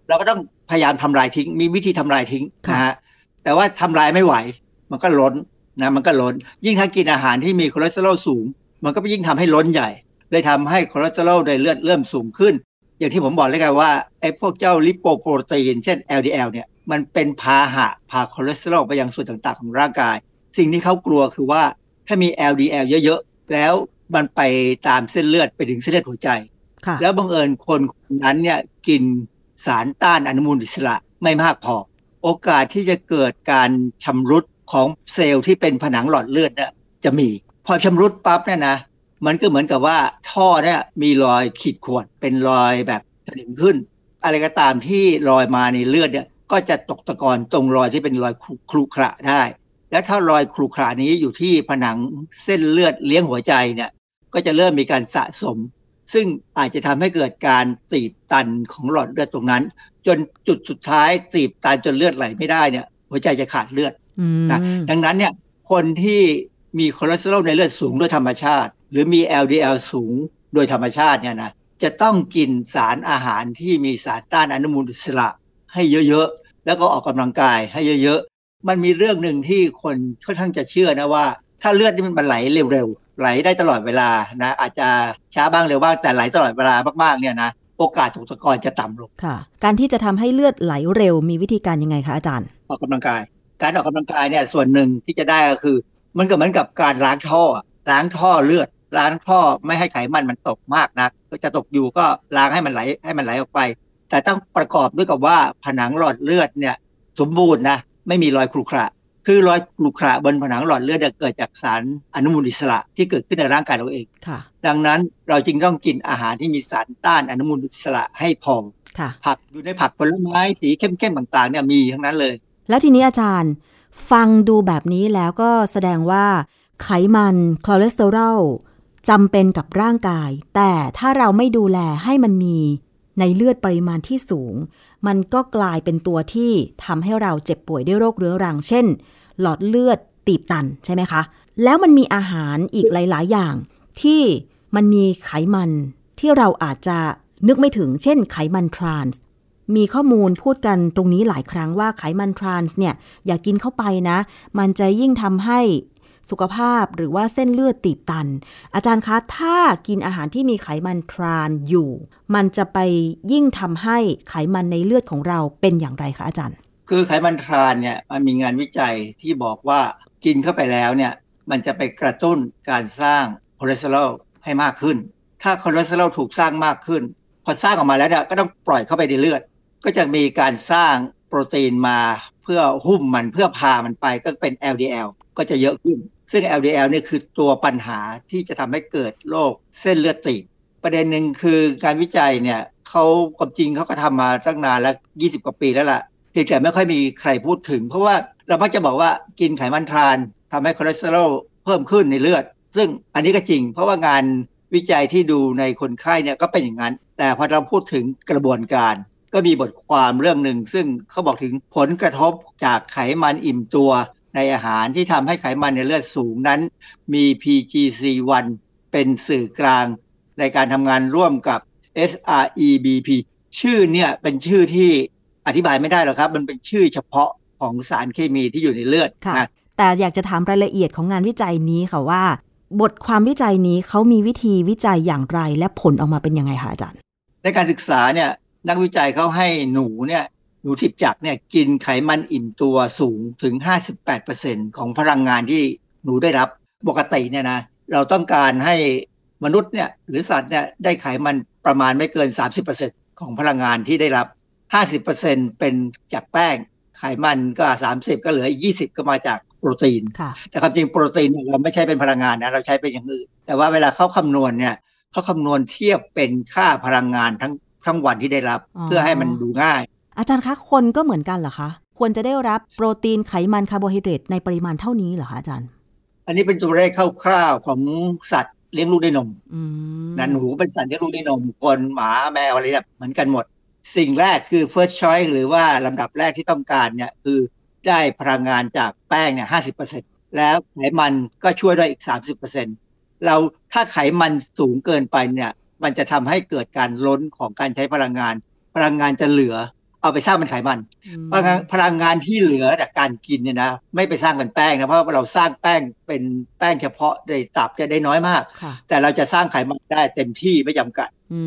เราก็ต้องพยายามทำลายทิ้ง มีวิธีทำลายทิ้ง
ค่ะ
นะฮะแต่ว่าทำลายไม่ไหว มันก็ล้นนะ มันก็ล้น ยิ่งถ้ากินอาหารที่มีคอเลสเตอรอลสูง มันก็ยิ่งทำให้ล้นใหญ่เลยทำให้คอเลสเตอรอลในเลือดเริ่มสูงขึ้น อย่างที่ผมบอกเลยกันว่าไอ้พวกเจ้าลิโปโปรตีน เช่น LDL เนี่ยมันเป็นพาหะพาคอเลสเตอรอลไปยังส่วนต่างๆ ของร่างกาย สิ่งที่เขากลัวคือว่าถ้ามี LDL เยอะๆ แล้วมันไปตามเส้นเลือดไปถึงเส้นเลือดหัวใจ
ค่ะ
แล้วบังเอิญคนคนนั้นเนี่ยกินสารต้านอนุมูลอิสระไม่มากพอ โอกาสที่จะเกิดการชำรุดของเซลล์ที่เป็นผนังหลอดเลือดเนี่ยจะมี พอชำรุดปั๊บเนี่ยนะมันก็เหมือนกับว่าท่อเนี่ยมีรอยขีดข่วนเป็นรอยแบบสนิมขึ้น อะไรก็ตามที่รอยมาในเลือดเนี่ยก็จะตกตะกอนตรงรอยที่เป็นรอยครุครุขระได้ และถ้ารอยครุขระนี้อยู่ที่ผนังเส้นเลือดเลี้ยงหัวใจเนี่ยก็จะเริ่มมีการสะสม ซึ่งอาจจะทำให้เกิดการตีบตันของหลอดเลือดตรงนั้น จนจุดสุดท้ายตีบตันจนเลือดไหลไม่ได้เนี่ย หัวใจจะขาดเลือด
อืม
นะดังนั้นเนี่ยคนที่มีคอเลสเตอรอลในเลือดสูงโดยธรรมชาติ หรือมี LDL สูงโดยธรรมชาติเนี่ยนะจะต้องกินสารอาหารที่มีสารต้านอนุมูลอิสระให้เยอะๆ แล้วก็ออกกำลังกายให้เยอะๆ มันมีเรื่องหนึ่งที่คนค่อนข้างจะเชื่อนะว่า ถ้าเลือดนี่มันไหลเร็วๆไหลได้ตลอดเวลานะอาจจะช้าบ้างเร็วบ้างแต่ไหลตลอดเวลามากๆเนี่ยนะโอกาสตกตะกอนจะต่ำลง
ค่ะ การที่จะทำให้เลือดไหลเร็วมีวิธีการยังไงคะอาจารย์
ออกกำลังกาย การออกกำลังกายเนี่ยส่วนหนึ่งที่จะได้ก็คือ มันก็เหมือนกับการล้างท่ออะล้างท่อเลือดล้างท่อไม่ให้ไขมันมันตกมากนักก็จะตกอยู่ก็ล้างให้มันไหลให้มันไหลออกไป แต่ต้องประกอบด้วยกับว่าผนังหลอดเลือดเนี่ยสมบูรณ์นะ ไม่มีรอยครุขระคือรอยครุขระบนผนังหลอดเลือดเนี่ยเกิดจากสารอนุมูลอิสระที่เกิดขึ้นในร่างกายเราเอง
ค่ะ
ดังนั้นเราจึงต้องกินอาหารที่มีสารต้านอนุมูลอิสระให้พอ
ค่ะ
ผักอยู่ในผักผลไม้สีเข้มๆต่างๆเนี่ยมีทั้งนั้นเลย
แล้วทีนี้อาจารย์ ฟังดูแบบนี้แล้วก็แสดงว่าไขมันคอเลสเตอรอลจำเป็นกับร่างกาย แต่ถ้าเราไม่ดูแลให้มันมี ในเลือดปริมาณที่สูง มันก็กลายเป็นตัวที่ทำให้เราเจ็บป่วยด้วยโรคเรื้อรัง เช่น หลอดเลือดตีบตันใช่ไหมคะ แล้วมันมีอาหารอีกหลาย ๆ อย่าง ที่มันมีไขมันที่เราอาจจะนึกไม่ถึง เช่น ไขมันทรานส์มีข้อมูลพูดกันตรงนี้หลายครั้งว่าไขมันทรานส์เนี่ยอย่ากินเข้าไปนะ มันจะยิ่งทำให้ สุขภาพหรือว่าเส้นเลือดตีบตัน อาจารย์คะถ้ากินอาหารที่มีไขมันทรานส์อยู่ มันจะไปยิ่งทำให้ไขมันในเลือดของเราเป็นอย่างไรคะอาจารย์
คือไขมันทรานส์เนี่ยมันมีงานวิจัยที่บอกว่ากินเข้าไปแล้วเนี่ยมันจะไปกระตุ้นการสร้างคอเลสเตอรอลให้มากขึ้น ถ้าคอเลสเตอรอลถูกสร้างมากขึ้น พอสร้างออกมาแล้วเนี่ยก็ต้องปล่อยเข้าไปในเลือด ก็จะมีการสร้างโปรตีนมา เพื่อหุ้มมันเพื่อพามันไปก็เป็น LDL ก็จะเยอะขึ้น ซึ่ง LDL เนี่ยคือตัวปัญหาที่จะทำให้เกิดโรคเส้นเลือดตีบประเด็นหนึ่งคือการวิจัยเนี่ยเขาความจริงเขาก็ทำมาตั้งนานแล้ว 20 กว่าปีแล้วล่ะเพียงแต่ไม่ค่อยมีใครพูดถึง เพราะว่าเรามักจะบอกว่ากินไขมันทรานทำให้คอเลสเตอรอลเพิ่มขึ้นในเลือด ซึ่งอันนี้ก็จริง เพราะว่างานวิจัยที่ดูในคนไข้เนี่ยก็เป็นอย่างนั้น แต่พอเราพูดถึงกระบวนการ ก็มีบทความเรื่องหนึ่ง ซึ่งเขาบอกถึงผลกระทบจากไขมันอิ่มตัวในอาหารที่ทำให้ไขมันในเลือดสูงนั้น มี PGC1 เป็นสื่อกลาง ในการทำงานร่วมกับ SREBP ชื่อเนี่ยเป็นชื่อที่อธิบายไม่ได้หรอกครับ มันเป็นชื่อเฉพาะของสารเคมีที่อยู่ในเลือด
ค่ะ
นะ
แต่อยากจะถามรายละเอียดของงานวิจัยนี้ค่ะว่า บทความวิจัยนี้เขามีวิธีวิจัยอย่างไรและผลออกมาเป็นยังไงคะอาจารย์
ในการศึกษาเนี่ย นักวิจัยเขาให้หนูเนี่ยหนูทิพจักรเนี่ยกินไขมันอิ่มตัวสูงถึง 58%ของพลังงานที่หนูได้รับปกติเนี่ยนะเราต้องการให้มนุษย์เนี่ยหรือสัตว์เนี่ยได้ไขมันประมาณไม่เกิน 30%ของพลังงานที่ได้รับ 50%เป็นจากแป้ง ไขมันก็ 30 ก็เหลืออีก 20 ก็มาจากโปรตีน
ค่ะ
แต่ความจริงโปรตีนเนี่ยเราไม่ใช้เป็นพลังงานนะเราใช้เป็นอย่างอื่น แต่ว่าเวลาเขาคำนวณเนี่ยเขาคำนวณเทียบเป็นค่าพลังงานทั้ง ทั้งวันที่ได้รับ
อ๋อ
เพื่อให้มันดูง่าย
อาจารย์คะคนก็เหมือนกันเหรอคะควรจะได้รับโปรตีนไขมันคาร์โบไฮเดรตในปริมาณเท่านี้เหรอคะอาจารย์
อันนี้เป็นตัวเลขคร่าวๆของสัตว์เลี้ยงลูกด้วยนม
อืม
นะหนูเป็นสัตว์เลี้ยงลูกด้วยนมคนหมาแมวอะไรเนี่ยเหมือนกันหมด สิ่งแรกคือ first choice หรือว่าลำดับแรกที่ต้องการเนี่ยคือได้พลังงานจากแป้งเนี่ย50%แล้วไขมันก็ช่วยด้วยอีก30%เราถ้าไขมันสูงเกินไปเนี่ย มันจะทำให้เกิดการล้นของการใช้พลังงาน พลังงานจะเหลือ เอาไปสร้างเป็นไขมัน
อืม
พลังงานพลังงานที่เหลือจากการกินเนี่ยนะไม่ไปสร้างเป็นแป้งนะเพราะว่าเราสร้างแป้งเป็นแป้งเฉพาะในตับจะได้น้อยมาก
ค่ะ
แต่เราจะสร้างไขมันได้เต็มที่ไม่จำกัด
อื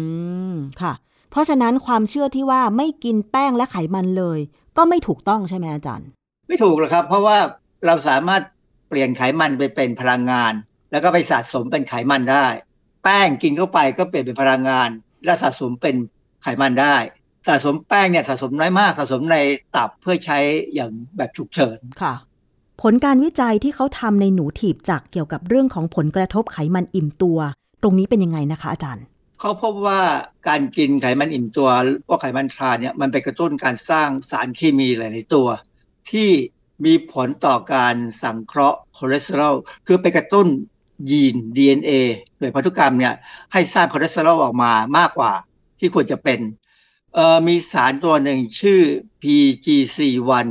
มค่ะ เพราะฉะนั้นความเชื่อที่ว่าไม่กินแป้งและไขมันเลย ก็ไม่ถูกต้องใช่ไหมอาจารย์
ไม่ถูกหรอกครับ เพราะว่าเราสามารถเปลี่ยนไขมันไปเป็นพลังงาน แล้วก็ไปสะสมเป็นไขมันได้ แป้งกินเข้าไปก็เปลี่ยนเป็นพลังงาน และสะสมเป็นไขมันได้ สะสมแป้งเนี่ยสะสมน้อยมากสะสมในตับเพื่อใช้อย่างแบบฉุกเฉิน
ค่ะ ผลการวิจัยที่เขาทำในหนูถีบจักรเกี่ยวกับเรื่องของผลกระทบไขมันอิ่มตัว ตรงนี้เป็นยังไงนะคะ อาจารย์
เขาพบว่าการกินไขมันอิ่มตัวพวกไขมันทรานส์เนี่ยมันไปกระตุ้นการสร้างสารเคมีหลายๆตัว ที่มีผลต่อการสังเคราะห์คอเลสเตอรอลคือไปกระตุ้น ยีน DNA โดยพันธุกรรมเนี่ยให้สร้างคอเลสเตอรอลออกมามากกว่าที่ควรจะเป็นเอ่อมีสารตัวหนึ่งชื่อ PGC1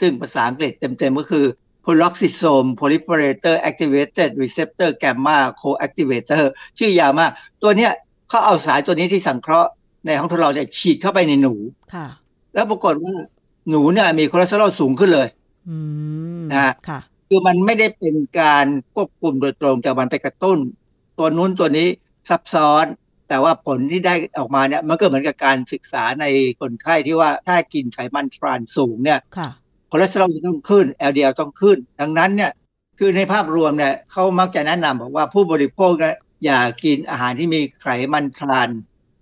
ซึ่งภาษาอังกฤษเต็มๆก็คือ peroxisome proliferator activated receptor gamma coactivator ชื่อยาวมาก ตัวเนี้ยเขาเอาสารตัวนี้ที่สังเคราะห์ในห้องทดลองเนี่ยฉีดเข้าไปในหนู
ค่ะ
แล้วปรากฏว่าหนูเนี่ยมีคอเลสเตอรอลสูงขึ้นเลย
อืม
นะฮะ
ค่ะ
คือมันไม่ได้เป็นการควบคุมโดยตรงแต่มันไปกระตุ้น ตัวนู้นตัวนี้ซับซ้อน แต่ว่าผลที่ได้ออกมาเนี่ยมันก็เหมือนกับการศึกษาในคนไข้ที่ว่าถ้ากินไขมันทรานส์สูงเนี่ย
ค่ะ
คอเลสเตอรอลจะต้องขึ้น LDL ต้องขึ้น ดังนั้นเนี่ยคือในภาพรวมเนี่ยเขามักจะแนะนำบอกว่าผู้บริโภคเนี่ยอย่ากินอาหารที่มีไขมันทราน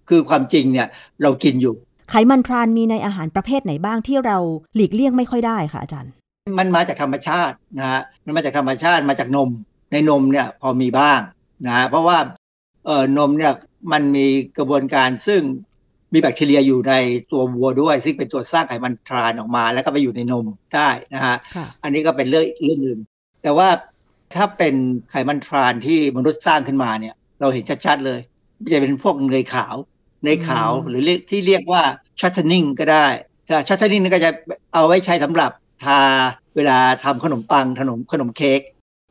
คือความจริงเนี่ยเรากินอยู่
ไขมันทรานมีในอาหารประเภทไหนบ้างที่เราหลีกเลี่ยงไม่ค่อยได้ค่ะอาจารย์
มันมาจากธรรมชาตินะฮะมันมาจากธรรมชาติมาจากนม ในนมเนี่ยพอมีบ้างนะฮะเพราะว่าเอ่อนมเนี่ยมันมีกระบวนการซึ่งมีแบคทีเรียอยู่ในตัววัวด้วย ซึ่งเป็นตัวสร้างไขมันทรานออกมา แล้วก็ไปอยู่ในนมได้นะฮะ
ค่ะ
อันนี้ก็เป็นเรื่องเรื่องอื่นแต่ว่าถ้าเป็นไขมันทรานส์ที่มนุษย์สร้างขึ้นมาเนี่ย เราเห็นชัดๆเลยจะเป็นพวกเนยขาวเนยขาว
อืม
หรือเรียกที่เรียกว่า shortening ก็ได้ shortening นี่ก็จะเอาไว้ใช้สำหรับ ทาเวลาทำขนมปังขนมขนมเค้ก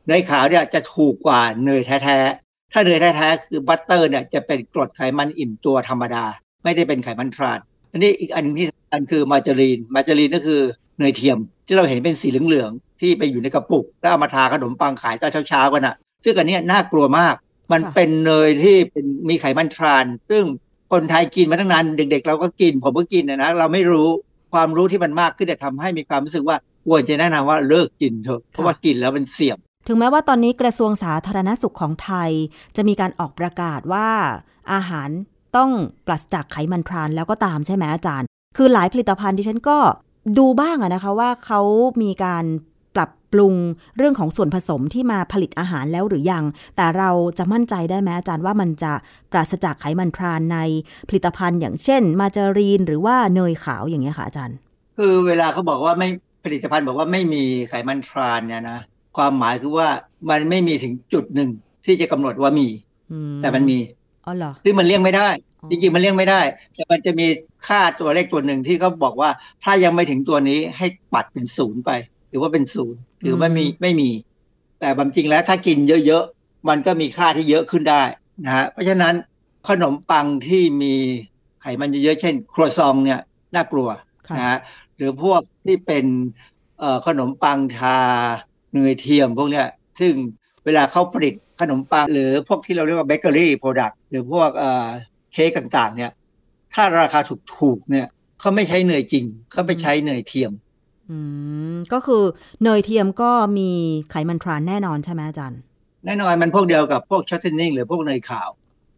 เนยขาวเนี่ยจะถูกกว่าเนยแท้ๆ ถ้าเนยแท้ๆ คือ butter เนี่ยจะเป็นกรดไขมันอิ่มตัวธรรมดา ไม่ได้เป็นไขมันทรานส์อันนี้อีกอันนึงที่สำคัญคือมาจารีน มาจารีนก็คือเนยเทียม ที่เราเห็นเป็นสีเหลืองๆ ที่ไปอยู่ในกระปุก แล้วเอามาทาขนมปังขายตอนเช้าๆกันอะ ซึ่งอันนี้น่ากลัวมาก มันเป็นเนยที่เป็นมีไขมันทราน ซึ่งคนไทยกินมาตั้งนานเด็ก ๆ เราก็กินผมก็กินนะนะเราไม่รู้ ความรู้ที่มันมากขึ้นจะทำให้มีความรู้สึกว่าควรจะแนะนำว่าเลิกกินเถอะเพราะว่ากินแล้วมันเสี่ยง
ถึงแม้ว่าตอนนี้กระทรวงสาธารณสุขของไทย จะมีการออกประกาศว่าอาหารต้องปราศจากไขมันทรานแล้วก็ตามใช่ไหมอาจารย์ คือหลายผลิตภัณฑ์ที่ฉันก็ดูบ้างอะนะคะว่าเขามีการ ปรับปรุงเรื่องของส่วนผสมที่มาผลิตอาหารแล้วหรือยัง แต่เราจะมั่นใจได้ไหมอาจารย์ว่ามันจะปราศจากไขมันทรานในผลิตภัณฑ์ อย่างเช่น มาจารีนหรือว่าเนยขาวอย่างเงี้ยค่ะอาจารย์
คือเวลาเขาบอกว่าไม่ผลิตภัณฑ์บอกว่าไม่มีไขมันทรานเนี่ยนะความหมายคือว่ามันไม่มีถึงจุดหนึ่งที่จะกำหนดว่ามี
อื
แต่มันมี
อ๋อเหรอ
ซึ่งมันเลี่ยงไม่ได้
อ๋อ
จริงๆมันเลี่ยงไม่ได้ แต่มันจะมีค่าตัวเลขตัวหนึ่งที่เขาบอกว่าถ้ายังไม่ถึงตัวนี้ให้ปัดเป็นศูนย์ไป ถือว่าเป็นศูนย์ถือว่าไม่มีไม่มี แต่ความจริงแล้วถ้ากินเยอะๆ มันก็มีค่าที่เยอะขึ้นได้นะฮะเพราะฉะนั้นขนมปังที่มีไขมันเยอะๆเช่น ครัวซองเนี่ยน่ากลัว
ค่ะ
นะฮะหรือพวกที่เป็นเอ่อขนมปังทาเนยเทียมพวกเนี้ยซึ่งเวลาเขาผลิตขนมปัง หรือพวกที่เราเรียกว่า bakery product หรือพวกเอ่อเค้กต่างๆเนี่ยถ้าราคาถูกๆเนี่ยเขาไม่ใช้เนยจริงเขาไปใช้เนยเทียม
อืม ก็คือเนยเทียมก็มีไขมันทรานส์แน่นอนใช่ไหมอาจารย์
แน่นอนมันพวกเดียวกับพวก shortening หรือพวกเนยขาว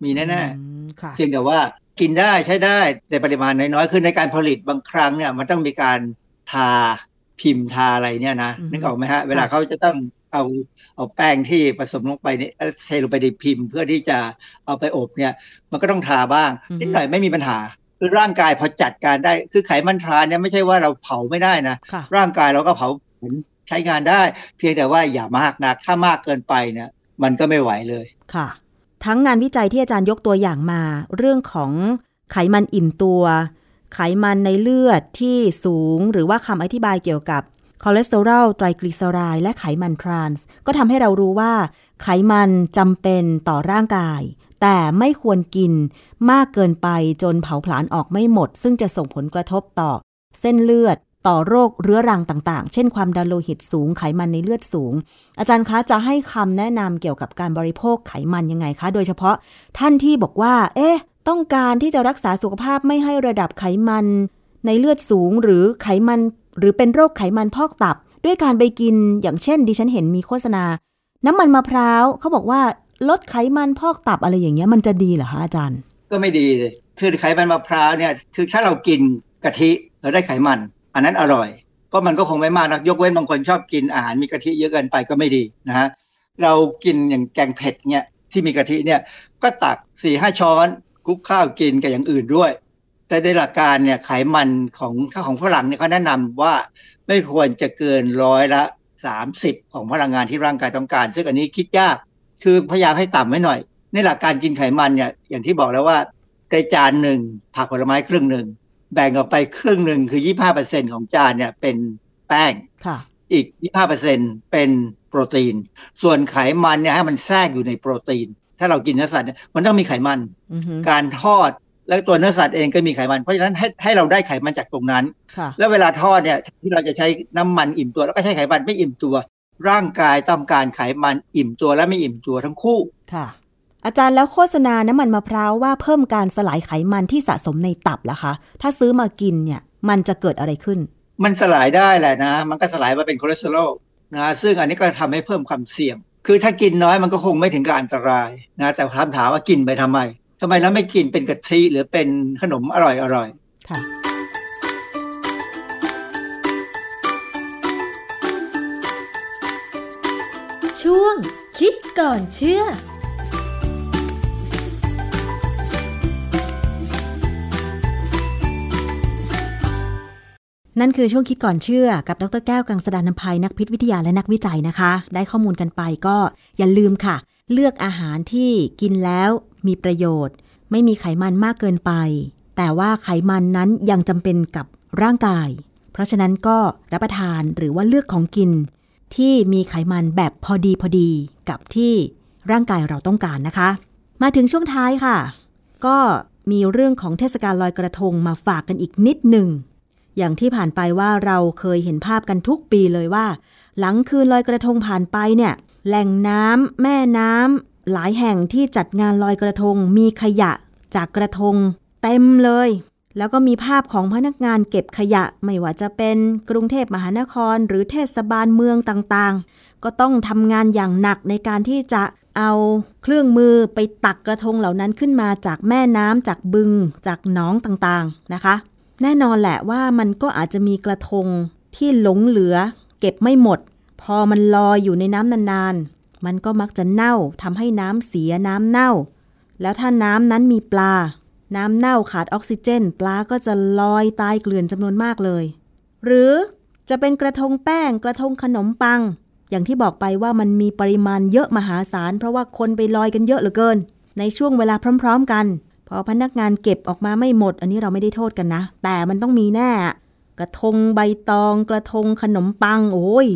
มีแน่
อืมค่ะ
ๆเพียงแต่ว่ากินได้ใช้ได้แต่ปริมาณน้อยๆ คือในการผลิตบางครั้งเนี่ยมันต้องมีการทาพิมพ์ทาอะไรเนี่ยนะ
อือฮึ
นึกออกไหมฮะ เวลาเขาจะต้องเอาเอาแป้งที่ผสมลงไปเนี่ยเทลงไปในพิมพ์ เพื่อที่จะเอาไปอบเนี่ย มันก็ต้องทาบ้างนิดหน่อยไม่มีปัญหา คือร่างกายพอจัดการได้ คือไขมันทรานเนี่ยไม่ใช่ว่าเราเผาไม่ได้นะ
ค่ะ
ร่างกายเราก็เผาผลาญใช้งานได้ เพียงแต่ว่าอย่ามากนัก ถ้ามากเกินไปเนี่ยมันก็ไม่ไหวเลย
ค่ะ ทั้งงานวิจัยที่อาจารย์ยกตัวอย่างมา เรื่องของไขมันอิ่มตัว ไขมันในเลือดที่สูง หรือว่าคำอธิบายเกี่ยวกับคอเลสเตอรอลไตรกลีเซอไรด์และไขมันทรานส์ก็ทำให้เรารู้ว่า ไขมันจำเป็นต่อร่างกาย แต่ไม่ควรกินมากเกินไปจนเผาผลาญออกไม่หมด ซึ่งจะส่งผลกระทบต่อ เส้นเลือดต่อโรคเรื้อรังต่างๆ เช่นความดันโลหิตสูงไขมันในเลือดสูง อาจารย์คะจะให้คำแนะนำเกี่ยวกับการบริโภคไขมันยังไงคะ โดยเฉพาะท่านที่บอกว่า เอ๊ะ ต้องการที่จะรักษาสุขภาพไม่ให้ระดับไขมัน ในเลือดสูงหรือไขมัน หรือเป็นโรคไขมันพอกตับ ด้วยการไปกินอย่างเช่น ดิฉันเห็นมีโฆษณา น้ำมันมะพร้าวเขาบอกว่า ลดไขมันพอกตับอะไรอย่างเงี้ยมันจะดีเหรอคะอาจารย์
ก็ไม่ดีเลยคือไขมันมะพร้าวเนี่ยคือถ้าเรากินกะทิเราได้ไขมัน อันนั้นอร่อย ก็มันก็คงไม่มากนักยกเว้นบางคนชอบกินอาหารมีกะทิเยอะเกินไปก็ไม่ดีนะฮะเรากินอย่างแกงเผ็ดเนี่ยที่มีกะทิเนี่ยก็ตักสี่ห้าช้อนคลุกข้าวกินกับอย่างอื่นด้วย แต่ในหลักการเนี่ยไขมันของถ้าของฝรั่งเนี่ยเขาแนะนำว่าไม่ควรจะเกินร้อยละสามสิบของพลังงานที่ร่างกายต้องการ ซึ่งอันนี้คิดยาก คือพยายามให้ต่ำไว้หน่อยในหลักการกินไขมันเนี่ยอย่างที่บอกแล้วว่าในจานหนึ่งผักผลไม้ครึ่งหนึ่งแบ่งออกไปครึ่งหนึ่งคือ25%ของจานเนี่ยเป็นแป้ง
ค่ะ
อีก25%เป็นโปรตีน ส่วนไขมันเนี่ยให้มันแทรกอยู่ในโปรตีน ถ้าเรากินเนื้อสัตว์เนี่ยมันต้องมีไขมัน
อือฮึ
การทอดแล้วตัวเนื้อสัตว์เองก็มีไขมัน เพราะฉะนั้นให้ให้เราได้ไขมันจากตรงนั้น
ค่ะ
แล้วเวลาทอดเนี่ยที่เราจะใช้น้ำมันอิ่มตัวแล้วก็ใช้ไขมันไม่อิ่มตัว ร่างกายต้องการไขมันอิ่มตัวและไม่อิ่มตัวทั้งคู่
ค่ะ อาจารย์แล้วโฆษณาน้ำมันมะพร้าวว่าเพิ่มการสลายไขมันที่สะสมในตับล่ะคะ ถ้าซื้อมากินเนี่ยมันจะเกิดอะไรขึ้น
มันสลายได้แหละนะ มันก็สลายมาเป็นคอเลสเตอรอลนะซึ่งอันนี้ก็ทำให้เพิ่มความเสี่ยง คือถ้ากินน้อยมันก็คงไม่ถึงกับอันตรายนะแต่คำถามว่ากินไปทำไมทำไมเราไม่กินเป็นกะทิหรือเป็นขนมอร่อยอร่อย
ค่ะ
ช่วง คิดก่อนเชื่อ
นั่นคือช่วงคิดก่อนเชื่อกับดรแก้วกังสดานนภัยนักพิษวิทยาและนักวิจัยนะคะ ได้ข้อมูลกันไปก็อย่าลืมค่ะ เลือกอาหารที่กินแล้วมีประโยชน์ ไม่มีไขมันมากเกินไป แต่ว่าไขมันนั้นยังจำเป็นกับร่างกาย เพราะฉะนั้นก็รับประทานหรือว่าเลือกของกิน ที่มีไขมันแบบพอดีพอดีกับที่ร่างกายเราต้องการนะคะ มาถึงช่วงท้ายค่ะ ก็มีเรื่องของเทศกาลลอยกระทงมาฝากกันอีกนิดหนึ่ง อย่างที่ผ่านไปว่าเราเคยเห็นภาพกันทุกปีเลยว่า หลังคืนลอยกระทงผ่านไปเนี่ย แหล่งน้ำแม่น้ำหลายแห่งที่จัดงานลอยกระทงมีขยะจากกระทงเต็มเลย แล้วก็มีภาพของพนักงานเก็บขยะ ไม่ว่าจะเป็นกรุงเทพมหานคร หรือเทศบาลเมืองต่างๆ ก็ต้องทำงานอย่างหนักในการที่จะเอาเครื่องมือไปตักกระทงเหล่านั้นขึ้นมาจากแม่น้ำจากบึง จากหนองต่างๆนะคะ แน่นอนแหละว่ามันก็อาจจะมีกระทงที่หลงเหลือ เก็บไม่หมด พอมันลอยอยู่ในน้ำนานๆ มันก็มักจะเน่าทำให้น้ำเสียน้ำเน่า แล้วถ้าน้ำนั้นมีปลา น้ำเน่าขาดออกซิเจน ปลาก็จะลอยตายเกลื่อนจำนวนมากเลย หรือจะเป็นกระทงแป้งกระทงขนมปัง อย่างที่บอกไปว่ามันมีปริมาณเยอะมหาศาล เพราะว่าคนไปลอยกันเยอะเหลือเกิน ในช่วงเวลาพร้อม ๆ กัน พอพนักงานเก็บออกมาไม่หมด อันนี้เราไม่ได้โทษกันนะ แต่มันต้องมีแน่ กระทงใบตอง กระทงขนมปัง โอ้ย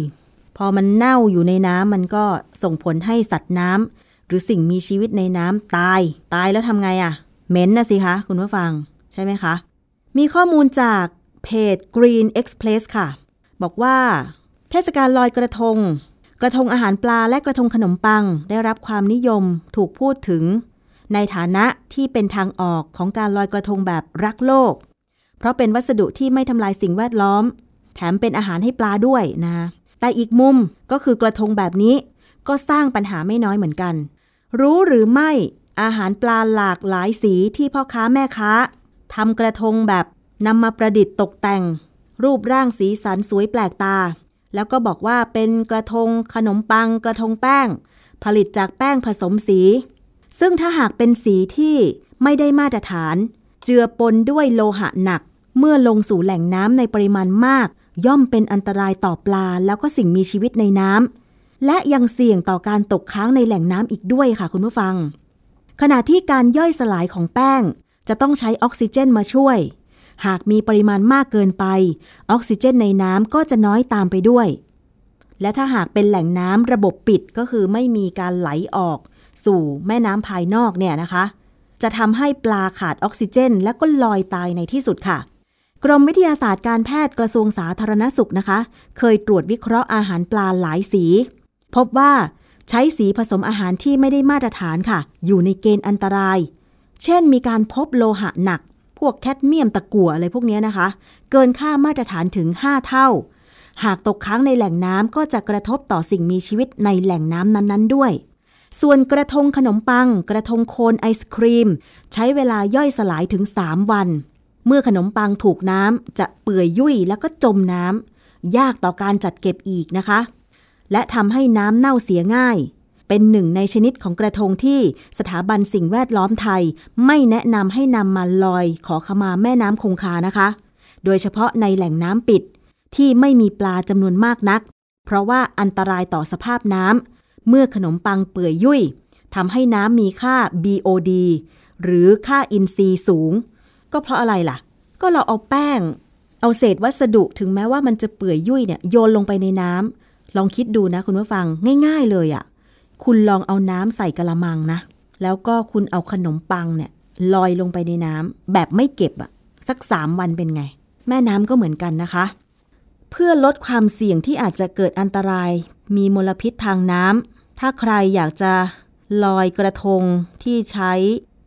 พอมันเน่าอยู่ในน้ำมันก็ส่งผลให้สัตว์น้ำหรือสิ่งมีชีวิตในน้ำตาย ตายแล้วทำไงอะ่ะ เหม็นนะสิคะ คุณผู้ฟัง ใช่ไหมคะ มีข้อมูลจากเพจ Green Express ค่ะ บอกว่า เทศกาลลอยกระทง กระทงอาหารปลาและกระทงขนมปัง ได้รับความนิยมถูกพูดถึง ในฐานะที่เป็นทางออกของการลอยกระทงแบบรักโลก เพราะเป็นวัสดุที่ไม่ทำลายสิ่งแวดล้อม แถมเป็นอาหารให้ปลาด้วยนะแต่อีกมุมก็คือกระทงแบบนี้ ก็สร้างปัญหาไม่น้อยเหมือนกัน รู้หรือไม่ อาหารปลาหลากหลายสีที่พ่อค้าแม่ค้าทำกระทงแบบนำมาประดิษฐ์ตกแต่ง รูปร่างสีสันสวยแปลกตา แล้วก็บอกว่าเป็นกระทงขนมปัง กระทงแป้ง ผลิตจากแป้งผสมสี ซึ่งถ้าหากเป็นสีที่ไม่ได้มาตรฐาน เจือปนด้วยโลหะหนัก เมื่อลงสู่แหล่งน้ำในปริมาณมาก ย่อมเป็นอันตรายต่อปลา แล้วก็สิ่งมีชีวิตในน้ำและยังเสี่ยงต่อการตกค้างในแหล่งน้ำอีกด้วยค่ะคุณผู้ฟัง ขณะที่การย่อยสลายของแป้ง จะต้องใช้ออกซิเจนมาช่วย หากมีปริมาณมากเกินไป ออกซิเจนในน้ำก็จะน้อยตามไปด้วย และถ้าหากเป็นแหล่งน้ำระบบปิดก็คือไม่มีการไหลออก สู่แม่น้ำภายนอกเนี่ยนะคะ จะทำให้ปลาขาดออกซิเจน และก็ลอยตายในที่สุดค่ะกรมวิทยาศาสตร์การแพทย์กระทรวงสาธารณสุขนะคะ เคยตรวจวิเคราะห์อาหารปลาหลายสี พบว่า ใช้สีผสมอาหารที่ไม่ได้มาตรฐานค่ะ อยู่ในเกณฑ์อันตราย เช่นมีการพบโลหะหนัก พวกแคดเมียมตะกั่วอะไรพวกนี้นะคะ เกินค่ามาตรฐานถึง 5 เท่า หากตกค้างในแหล่งน้ำก็จะกระทบต่อสิ่งมีชีวิตในแหล่งน้ำนั้นๆด้วย ส่วนกระทงขนมปัง กระทงโคนไอศครีม ใช้เวลาย่อยสลายถึง 3 วัน เมื่อขนมปังถูกน้ำจะเปื่อยยุ่ยแล้วก็จมน้ำยากต่อการจัดเก็บอีกนะคะ และทำให้น้ำเน่าเสียง่าย เป็นหนึ่งในชนิดของกระทงที่สถาบันสิ่งแวดล้อมไทย ไม่แนะนำให้นำมาลอยขอขมาแม่น้ำคงคานะคะ โดยเฉพาะในแหล่งน้ำปิด ที่ไม่มีปลาจำนวนมากนัก เพราะว่าอันตรายต่อสภาพน้ำเมื่อขนมปังเปื่อยยุ่ยทำให้น้ำมีค่า BOD หรือค่าอินทรีย์สูง ก็เพราะอะไรล่ะ ก็เราเอาแป้ง เอาเศษวัสดุถึงแม้ว่ามันจะเปื่อยยุ่ยเนี่ยโยนลงไปในน้ำ ลองคิดดูนะคุณผู้ฟังง่าย ๆ เลยอะ่ะ คุณลองเอาน้ำใส่กระมังนะ แล้วก็คุณเอาขนมปังเนี่ยลอยลงไปในน้ำแบบไม่เก็บอะสักสามวันเป็นไง แม่น้ำก็เหมือนกันนะคะ เพื่อลดความเสี่ยงที่อาจจะเกิดอันตราย มีมลพิษทางน้ำถ้าใครอยากจะลอยกระทงที่ใช้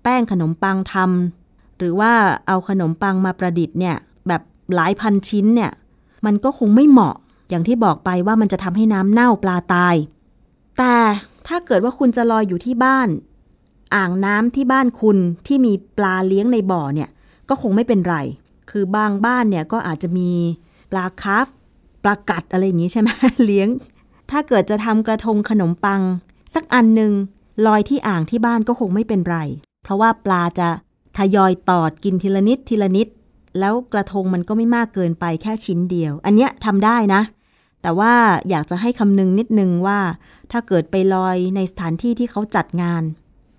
แป้งขนมปังทำหรือว่าเอาขนมปังมาประดิษฐ์เนี่ยแบบหลายพันชิ้นเนี่ย มันก็คงไม่เหมาะ อย่างที่บอกไปว่ามันจะทำให้น้ำเน่าปลาตาย แต่ถ้าเกิดว่าคุณจะลอยอยู่ที่บ้าน อ่างน้ำที่บ้านคุณที่มีปลาเลี้ยงในบ่อเนี่ย ก็คงไม่เป็นไร คือบางบ้านเนี่ยก็อาจจะมีปลาคาฟปลากัดอะไรอย่างนี้ใช่ไหมเลี้ยง ถ้าเกิดจะทำกระทงขนมปัง สักอันหนึ่งลอยที่อ่างที่บ้านก็คงไม่เป็นไร เพราะว่าปลาจะทยอยตอดกินทีละนิดทีละนิด แล้วกระทงมันก็ไม่มากเกินไปแค่ชิ้นเดียว อันเนี้ยทำได้นะ แต่ว่าอยากจะให้คำนึงนิดนึงว่า ถ้าเกิดไปลอยในสถานที่ที่เขาจัดงาน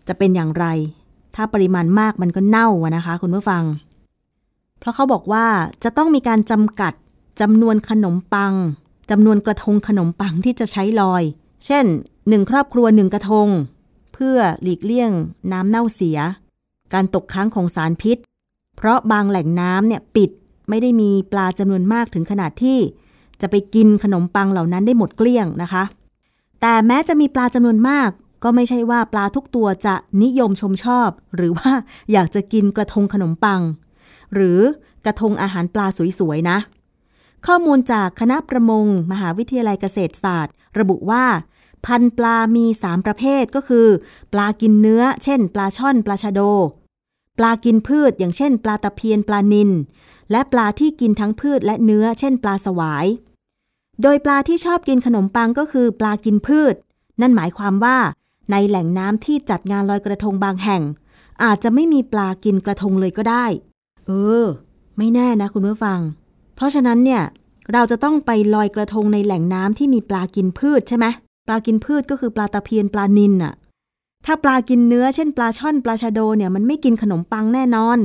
จะเป็นอย่างไร ถ้าปริมาณมากมันก็เน่าอะนะคะ คุณผู้ฟัง เพราะเขาบอกว่าจะต้องมีการจำกัดจำนวนขนมปังจำนวนกระทงขนมปังที่จะใช้ลอย เช่นหนึ่งครอบครัวหนึ่งกระทง เพื่อหลีกเลี่ยงน้ำเน่าเสีย การตกค้างของสารพิษ เพราะบางแหล่งน้ำเนี่ยปิดไม่ได้มีปลาจำนวนมากถึงขนาดที่ จะไปกินขนมปังเหล่านั้นได้หมดเกลี้ยงนะคะ แต่แม้จะมีปลาจำนวนมาก ก็ไม่ใช่ว่าปลาทุกตัวจะนิยมชมชอบ หรือว่าอยากจะกินกระทงขนมปัง หรือกระทงอาหารปลาสวยๆนะ ข้อมูลจากคณะประมง มหาวิทยาลัยเกษตรศาสตร์ ระบุว่า พันปลามี 3 ประเภทก็คือ ปลากินเนื้อ เช่น ปลาช่อนปลาชะโด ปลากินพืชอย่างเช่น ปลาตะเพียนปลานิลและปลาที่กินทั้งพืชและเนื้อ เช่น ปลาสวาย โดยปลาที่ชอบกินขนมปังก็คือปลากินพืช นั่นหมายความว่าในแหล่งน้ำที่จัดงานลอยกระทงบางแห่ง อาจจะไม่มีปลากินกระทงเลยก็ได้ เออ ไม่แน่นะคุณผู้ฟัง เพราะฉะนั้นเนี่ย เราจะต้องไปลอยกระทงในแหล่งน้ำที่มีปลากินพืชใช่ไหมปลากินพืชก็คือปลาตะเพียนปลานิลน่ะ ถ้าปลากินเนื้อเช่นปลาช่อนปลาชะโดเนี่ยมันไม่กินขนมปังแน่นอน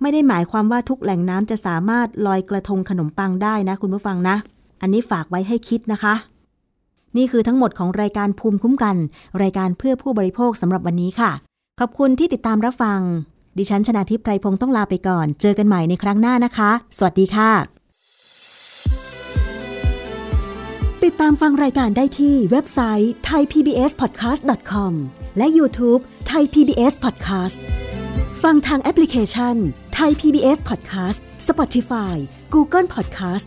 ไม่ได้หมายความว่าทุกแหล่งน้ำจะสามารถลอยกระทงขนมปังได้นะ คุณผู้ฟังนะ อันนี้ฝากไว้ให้คิดนะคะ นี่คือทั้งหมดของรายการภูมิคุ้มกัน รายการเพื่อผู้บริโภคสำหรับวันนี้ค่ะ ขอบคุณที่ติดตามรับฟัง ดิฉันชนะทิพไพรพงศ์ต้องลาไปก่อน เจอกันใหม่ในครั้งหน้านะคะ สวัสดีค่ะ ติดตามฟังรายการได้ที่เว็บไซต์ thaipbspodcast.com และ YouTube Thai PBS Podcast ฟังทางแอปพลิเคชัน Thai PBS Podcast Spotify Google Podcast